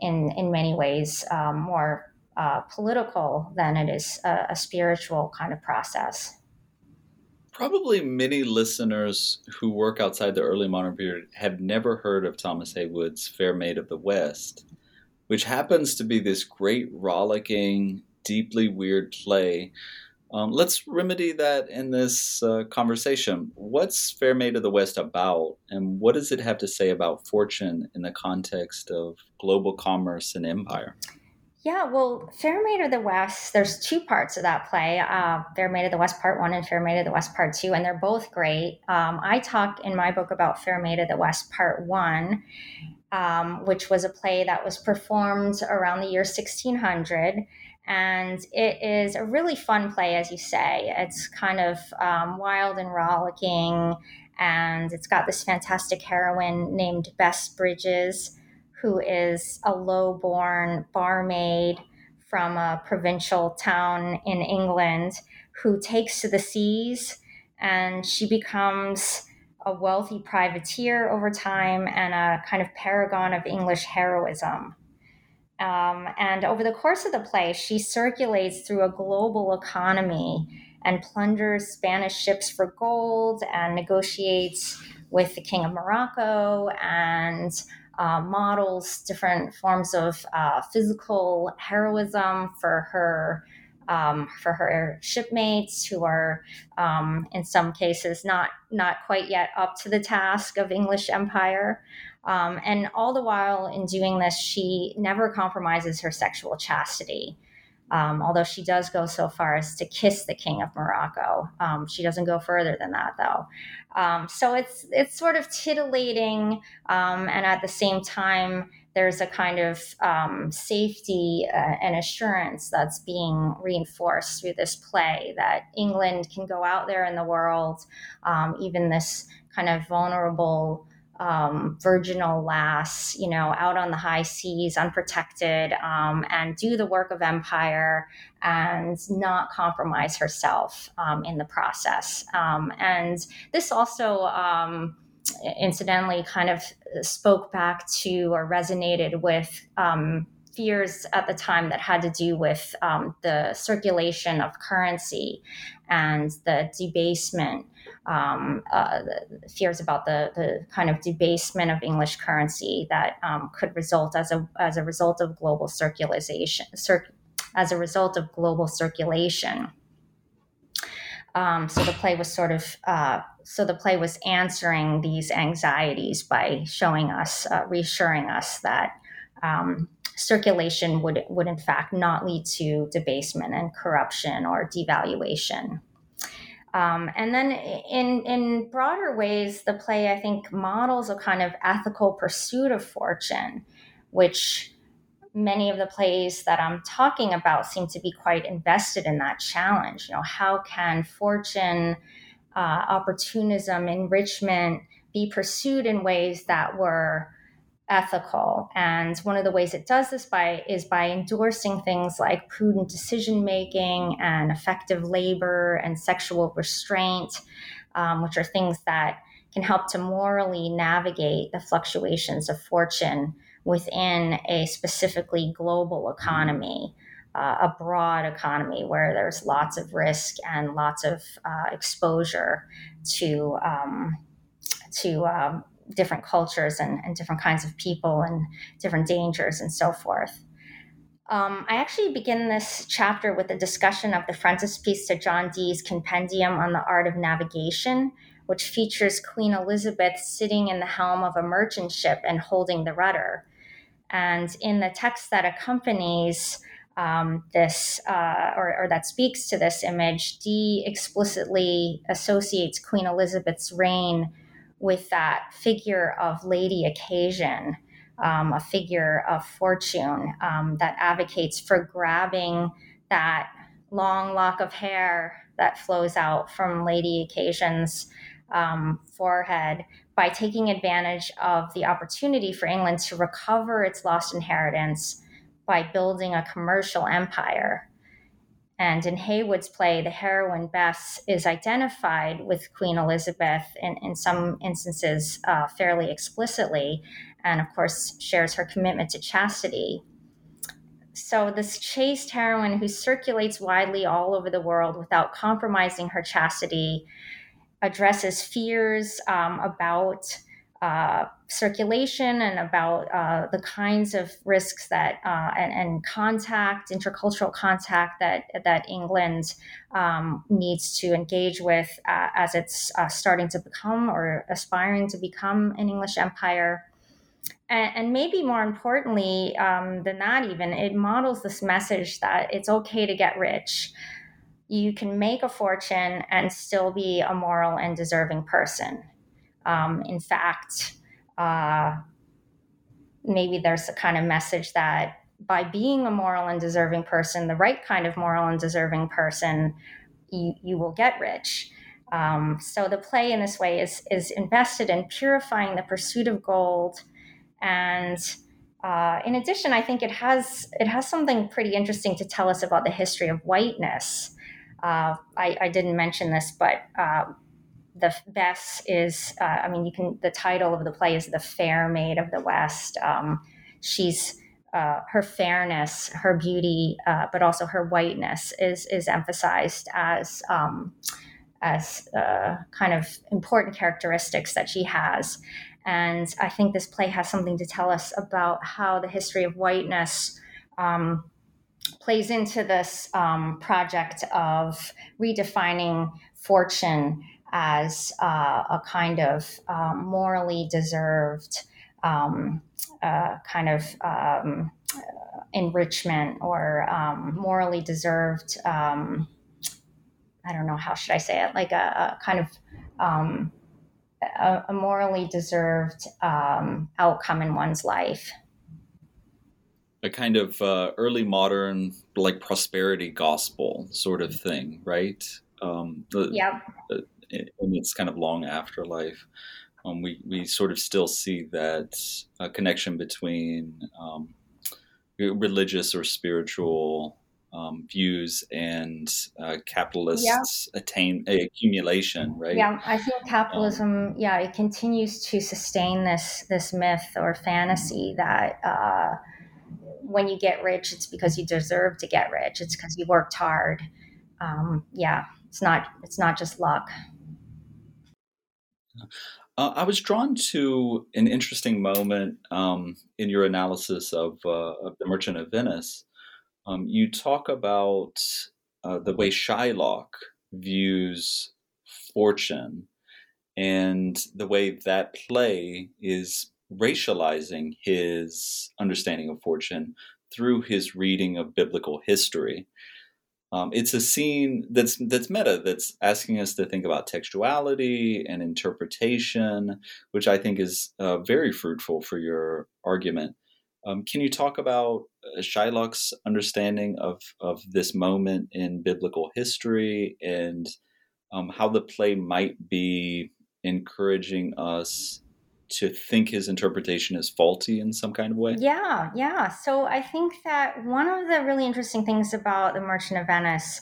in, in many ways, um, more uh, political than it is a, a spiritual kind of process. Probably many listeners who work outside the early modern period have never heard of Thomas Heywood's Fair Maid of the West, which happens to be this great, rollicking, deeply weird play. Um, let's remedy that in this uh, conversation. What's Fair Maid of the West about, and what does it have to say about fortune in the context of global commerce and empire? Yeah, well, Fair Maid of the West, there's two parts of that play uh, Fair Maid of the West Part 1 and Fair Maid of the West Part 2, and they're both great. Um, I talk in my book about Fair Maid of the West Part 1. um, which was a play that was performed around the year 1600. And it is a really fun play, as you say. It's kind of um, wild and rollicking, and it's got this fantastic heroine named Bess Bridges, who is a low born barmaid from a provincial town in England who takes to the seas and she becomes a wealthy privateer over time and a kind of paragon of English heroism. Um, and over the course of the play, she circulates through a global economy and plunders Spanish ships for gold and negotiates with the King of Morocco and uh, models different forms of uh, physical heroism for her um, for her shipmates who are, um, in some cases, not not quite yet up to the task of English empire. Um, and all the while, in doing this, she never compromises her sexual chastity. Um, although she does go so far as to kiss the king of Morocco, um, she doesn't go further than that, though. Um, so it's it's sort of titillating, and at the same time, there's a kind of um, safety uh, and assurance that's being reinforced through this play that England can go out there in the world, um, even this kind of vulnerable um, virginal lass, you know, out on the high seas, unprotected, um, and do the work of empire and not compromise herself um, in the process. Um, and this also um, incidentally kind of spoke back to or resonated with um, fears at the time that had to do with um, the circulation of currency and the debasement, um, uh, fears about the, the kind of debasement of English currency that um, could result as a, as a result of global circulation, cir- as a result of global circulation. Um, so the play was sort of uh, so the play was answering these anxieties by showing us, uh, reassuring us that um, circulation would would in fact not lead to debasement and corruption or devaluation. Um, and then in in broader ways, the play I think models a kind of ethical pursuit of fortune, which many of the plays that I'm talking about seem to be quite invested in that challenge. You know, how can fortune, uh, opportunism, enrichment be pursued in ways that were ethical? And one of the ways it does this by is by endorsing things like prudent decision making and effective labor and sexual restraint, um, which are things that can help to morally navigate the fluctuations of fortune within a specifically global economy, uh, a broad economy where there's lots of risk and lots of uh, exposure to um, to um, different cultures and, and, different kinds of people and different dangers and so forth. Um, I actually begin this chapter with a discussion of the frontispiece to John Dee's Compendium on the Art of Navigation, which features Queen Elizabeth sitting in the helm of a merchant ship and holding the rudder. And in the text that accompanies um, this, uh, or, or, that speaks to this image, Dee explicitly associates Queen Elizabeth's reign with that figure of Lady Occasion, um, a figure of fortune um, that advocates for grabbing that long lock of hair that flows out from Lady Occasion's um, forehead by taking advantage of the opportunity for England to recover its lost inheritance by building a commercial empire. And in Heywood's play, the heroine Bess is identified with Queen Elizabeth in, in some instances uh, fairly explicitly, and of course shares her commitment to chastity. So, this chaste heroine who circulates widely all over the world without compromising her chastity addresses fears um, about uh, circulation and about uh, the kinds of risks that uh, and, and, contact, intercultural contact that that England um, needs to engage with uh, as it's uh, starting to become or aspiring to become an English empire. And, and maybe more importantly um, than that, even it models this message that it's okay to get rich you can make a fortune and still be a moral and deserving person. Um, in fact, uh, maybe there's a kind of message that by being a moral and deserving person, the right kind of moral and deserving person, you, you will get rich. Um, so the play in this way is is invested in purifying the pursuit of gold, and uh, in addition, I think it has it has something pretty interesting to tell us about the history of whiteness. Uh, I, I, didn't mention this, but uh, the Bess is uh, I mean you can the title of the play is the Fair Maid of the West. Um, she's uh, her fairness, her beauty, uh, but also her whiteness is is emphasized as um, as uh, kind of important characteristics that she has. And I think this play has something to tell us about how the history of whiteness um, plays into this um, project of redefining fortune as uh, a kind of um, morally deserved um, uh, kind of um, enrichment or um, morally deserved. Um, I don't know how should I say it, like a, a kind of um, a, a, morally deserved um, outcome in one's life. A kind of uh, early modern, like prosperity gospel sort of thing, right? Um, yeah. In its kind of long afterlife. Um, we, we sort of still see that uh, connection between um, religious or spiritual um, views and uh, capitalists yeah. attain accumulation, right? Yeah, I think capitalism. Um, yeah, it continues to sustain this this myth or fantasy that uh, when you get rich, it's because you deserve to get rich. It's because you worked hard. Um, yeah, it's not. It's not just luck. Uh, I was drawn to an interesting moment um, in your analysis of, uh, of the Merchant of Venice um, you talk about uh, the way Shylock views fortune and the way that play is racializing his understanding of fortune through his reading of biblical history. Um, it's a scene that's that's meta, that's asking us to think about textuality and interpretation, which I think is uh, very fruitful for your argument. Um, can you talk about uh, Shylock's understanding of, of this moment in biblical history and um, how the play might be encouraging us to think his interpretation is faulty in some kind of way? Yeah, yeah. So I think that one of the really interesting things about The Merchant of Venice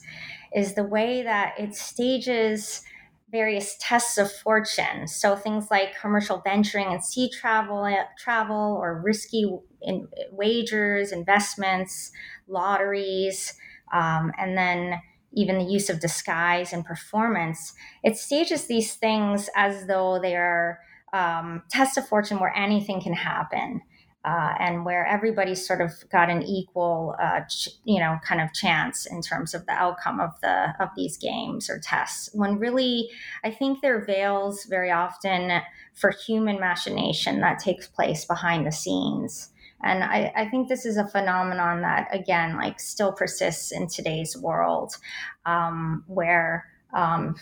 is the way that it stages various tests of fortune. So things like commercial venturing and sea travel, travel or risky in wagers, investments, lotteries, um, and then even the use of disguise and performance. It stages these things as though they are um, tests of fortune where anything can happen uh, and where everybody's sort of got an equal, uh, ch- you know, kind of chance in terms of the outcome of the of these games or tests. When really, I think there veils very often for human machination that takes place behind the scenes. And I, I think this is a phenomenon that, again, like still persists in today's world, um, where um,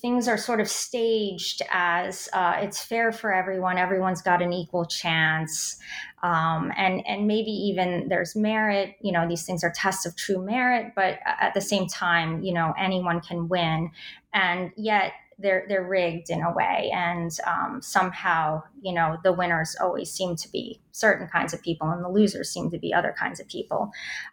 things are sort of staged as uh, it's fair for everyone. Everyone's got an equal chance, um, and and maybe even there's merit. You know, these things are tests of true merit, but at the same time, you know, anyone can win, and yet they're they're rigged in a way, and um, somehow you know the winners always seem to be certain kinds of people, and the losers seem to be other kinds of people.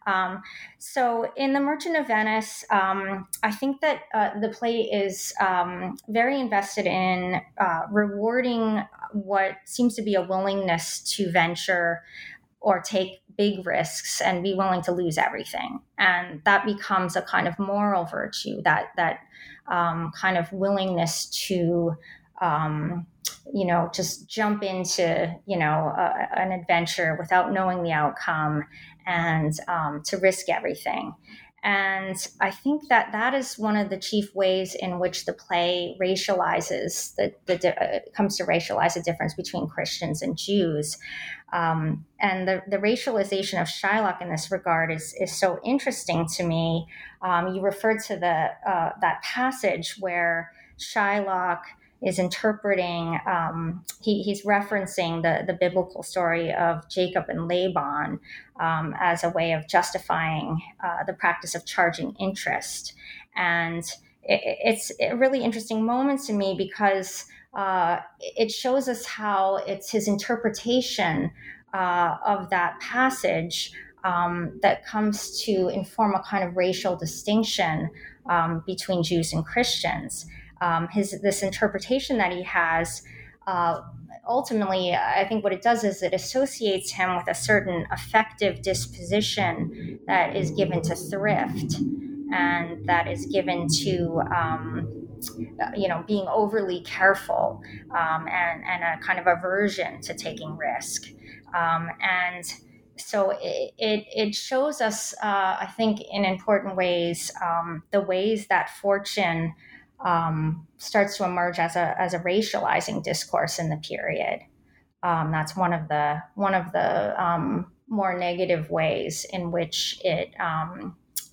Um, so in the Merchant of Venice, um, I think that uh, the play is um, very invested in uh, rewarding what seems to be a willingness to venture or take big risks and be willing to lose everything and that becomes a kind of moral virtue that that um, kind of willingness to um, you know just jump into you know a, an adventure without knowing the outcome and um, to risk everything and I think that that is one of the chief ways in which the play racializes the, the uh, comes to racialize the difference between Christians and Jews. Um, and the, the racialization of Shylock in this regard is, is so interesting to me. Um, you referred to the uh, that passage where Shylock is interpreting, um, he, he's referencing the, the biblical story of Jacob and Laban um, as a way of justifying uh, the practice of charging interest. And it, it's a really interesting moment to me because uh, it shows us how it's his interpretation uh, of that passage um, that comes to inform a kind of racial distinction um, between Jews and Christians. Um, his this interpretation that he has uh, ultimately i think what it does is it associates him with a certain affective disposition that is given to thrift and that is given to um, you know being overly careful um, and, and a kind of aversion to taking risk um, and so it, it, it, shows us uh, i think in important ways um, the ways that fortune um, starts to emerge as a as a racializing discourse in the period. Um, that's one of the one of the um, more negative ways in which it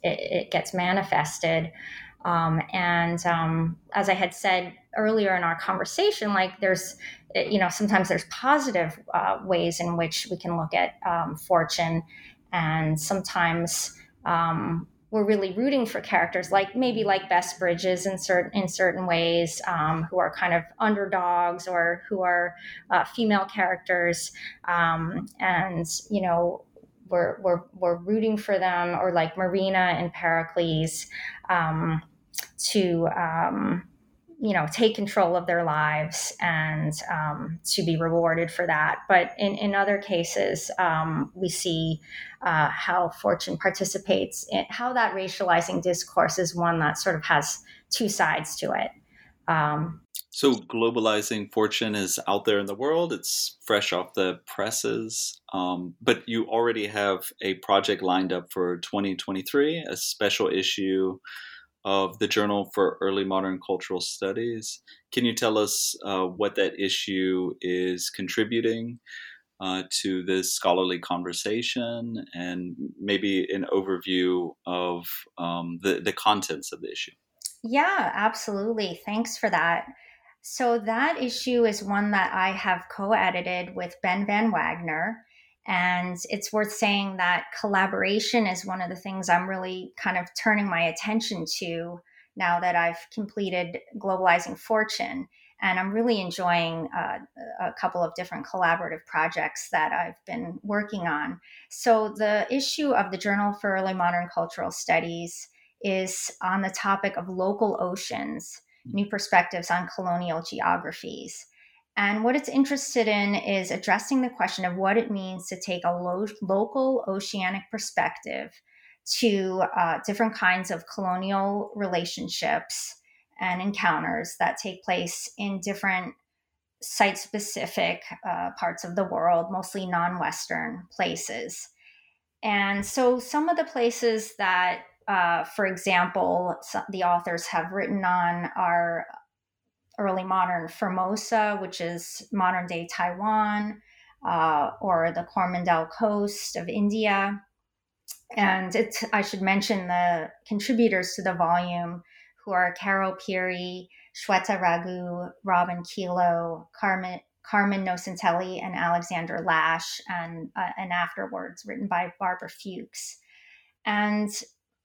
it, it, gets manifested. Um, and um, as I had said earlier in our conversation, like there's you know sometimes there's positive uh, ways in which we can look at fortune, and sometimes um, we're really rooting for characters like maybe like Bess Bridges in certain in certain ways, um, who are kind of underdogs or who are uh, female characters, um, and you know we're, we're we're rooting for them, or like Marina and Pericles, um, to um, you know take control of their lives and um, to be rewarded for that. But in, in other cases um, we see uh, how fortune participates in how that racializing discourse is one that sort of has two sides to it. Um, so globalizing fortune is out there in the world. It's fresh off the presses. Um, but you already have a project lined up for 2023 a special issue of the Journal for Early Modern Cultural Studies. Can you tell us uh, what that issue is contributing uh, to this scholarly conversation and maybe an overview of um, the, the contents of the issue? Yeah, absolutely. Thanks for that. So, that issue is one that I have co edited with Ben VanWagoner. And it's worth saying that collaboration is one of the things I'm really kind of turning my attention to now that I've completed Globalizing Fortune. And I'm really enjoying uh, a couple of different collaborative projects that I've been working on. So, the issue of the Journal for Early Modern Cultural Studies is on the topic of local oceans, new perspectives on colonial geographies. And what it's interested in is addressing the question of what it means to take a lo- local oceanic perspective to uh, different kinds of colonial relationships and encounters that take place in different site specific uh, parts of the world, mostly non Western places. And so, some of the places that, uh, for example, the authors have written on are early modern Formosa, which is modern day Taiwan, uh, or the Coromandel Coast of India. And it's, I should mention the contributors to the volume, who are Carol Peary, Shweta Raghu, Robin Kilo, Carmen, Carmen Nocentelli, and Alexander Lash, and, uh, and afterwards written by Barbara Fuchs. And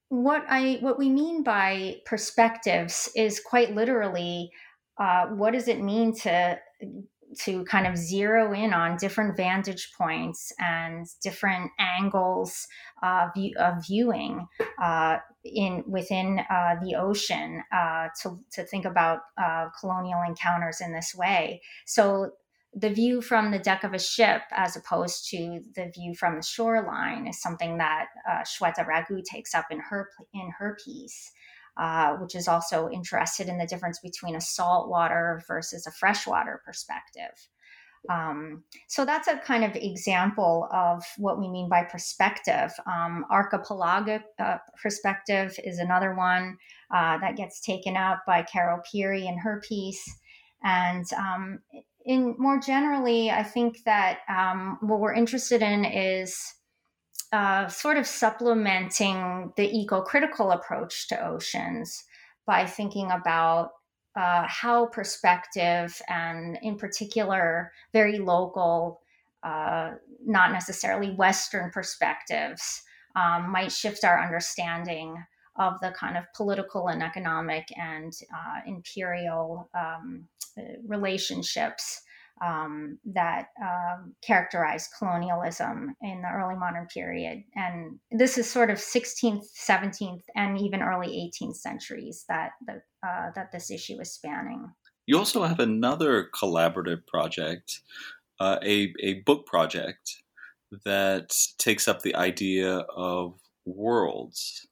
what I what we mean by perspectives is quite literally uh, what does it mean to to kind of zero in on different vantage points and different angles uh, view, of viewing uh, in within uh, the ocean uh, to, to think about uh, colonial encounters in this way. So the view from the deck of a ship as opposed to the view from the shoreline is something that Shweta Raghu takes up in her in her piece. Uh, which is also interested in the difference between a saltwater versus a freshwater perspective. Um, so that's a kind of example of what we mean by perspective. Um, archipelagic uh, perspective is another one uh, that gets taken up by Carol Peary in her piece. And um, in more generally, I think that um, what we're interested in is uh, sort of supplementing the eco critical approach to oceans by thinking about uh, how perspective and, in particular, very local, uh, not necessarily Western perspectives, um, might shift our understanding of the kind of political and economic and uh, imperial um, relationships um, that um, characterized colonialism in the early modern period. And this is sort of 16th, 17th, and even early 18th centuries that the, uh, that this issue is spanning. You also have another collaborative project, uh, a, a book project that takes up the idea of worlds.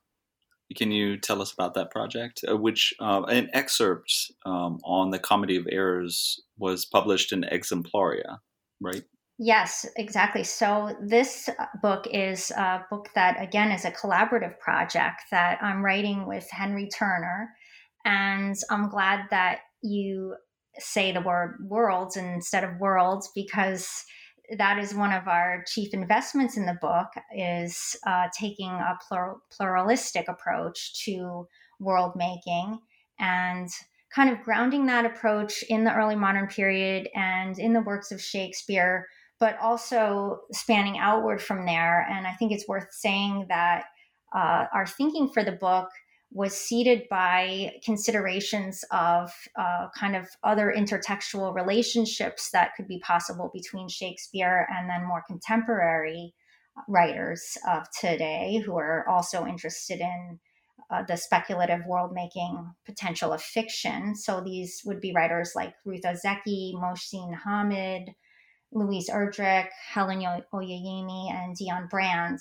Can you tell us about that project? Uh, which uh, an excerpt um, on the Comedy of Errors was published in Exemplaria, right? Yes, exactly. So this uh, book is a book that again is a collaborative project that I'm writing with Henry Turner, and I'm glad that you say the word worlds instead of worlds because that is one of our chief investments in the book is uh, taking a plural, pluralistic approach to world making and kind of grounding that approach in the early modern period and in the works of shakespeare but also spanning outward from there. And i think it's worth saying that uh, our thinking for the book was seeded by considerations of uh, kind of other intertextual relationships that could be possible between Shakespeare and then more contemporary writers of today who are also interested in uh, the speculative world making potential of fiction. So these would be writers like Ruth Ozeki, Mohsin Hamid, Louise Erdrich, Helen Oyeyemi, and Dionne Brand.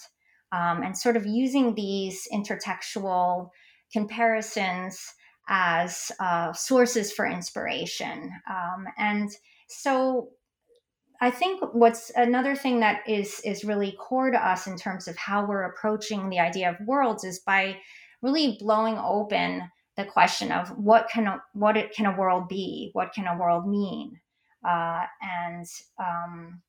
Um, and sort of using these intertextual comparisons as uh, sources for inspiration. Um, and so I think what's another thing that is is really core to us in terms of how we're approaching the idea of worlds is by really blowing open the question of what can a, what it, can a world be, what can a world mean, uh, and um,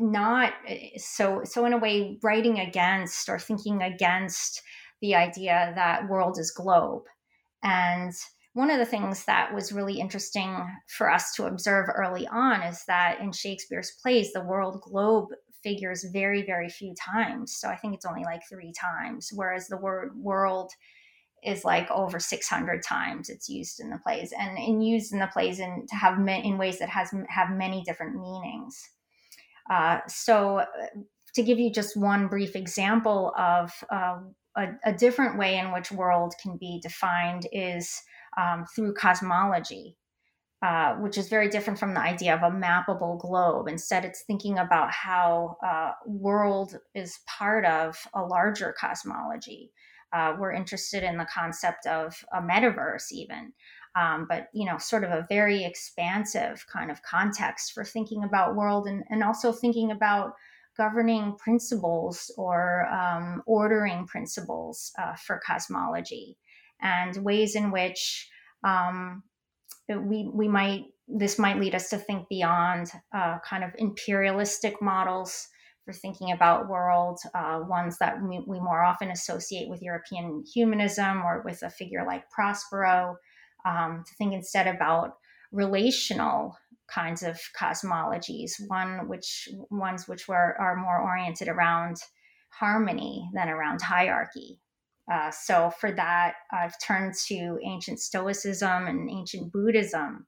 not so so in a way writing against or thinking against the idea that world is globe. And one of the things that was really interesting for us to observe early on is that in Shakespeare's plays, the world globe figures very, very few times. So I think it's only like three times, whereas the word world is like over 600 times it's used in the plays and, and used in the plays in to have in ways that has have many different meanings. Uh, so uh, to give you just one brief example of uh, a, a, different way in which world can be defined is um, through cosmology, uh, which is very different from the idea of a mappable globe. Instead, it's thinking about how uh, world is part of a larger cosmology. Uh, we're interested in the concept of a metaverse, even. Um, but you know, sort of a very expansive kind of context for thinking about world, and, and also thinking about governing principles or um, ordering principles uh, for cosmology and ways in which um, we, we might this might lead us to think beyond uh, kind of imperialistic models for thinking about world uh, ones that we, we, more often associate with european humanism or with a figure like prospero um, to think instead about relational kinds of cosmologies one which ones which were are more oriented around harmony than around hierarchy. Uh, so for that i've turned to ancient stoicism and ancient buddhism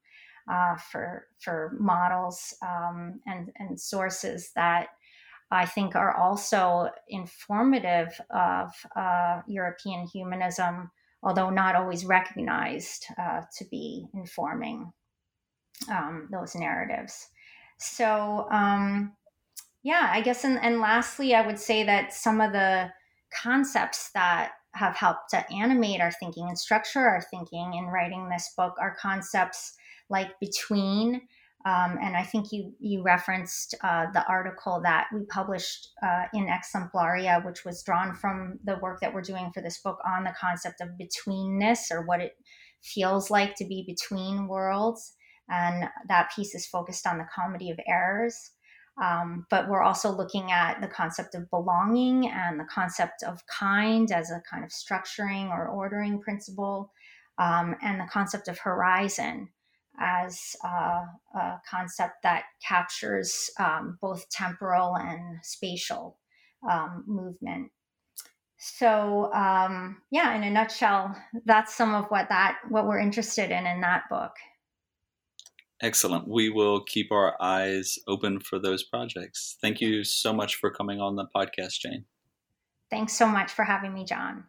uh, for for models um, and and sources that I think are also informative of uh, European humanism, although not always recognized uh, to be informing um, those narratives. So, um, yeah, I guess, and, and lastly, I would say that some of the concepts that have helped to animate our thinking and structure our thinking in writing this book are concepts like between. Um, and I think you you referenced uh, the article that we published uh, in Exemplaria, which was drawn from the work that we're doing for this book on the concept of betweenness or what it feels like to be between worlds and that piece is focused on the comedy of errors. Um, but we're also looking at the concept of belonging and the concept of kind as a kind of structuring or ordering principle. um, and the concept of horizon as uh, a concept that captures um, both temporal and spatial um, movement. So um, yeah, in a nutshell, that's some of what that what we're interested in in that book. Excellent. We will keep our eyes open for those projects. Thank you so much for coming on the podcast, Jane. Thanks so much for having me, John.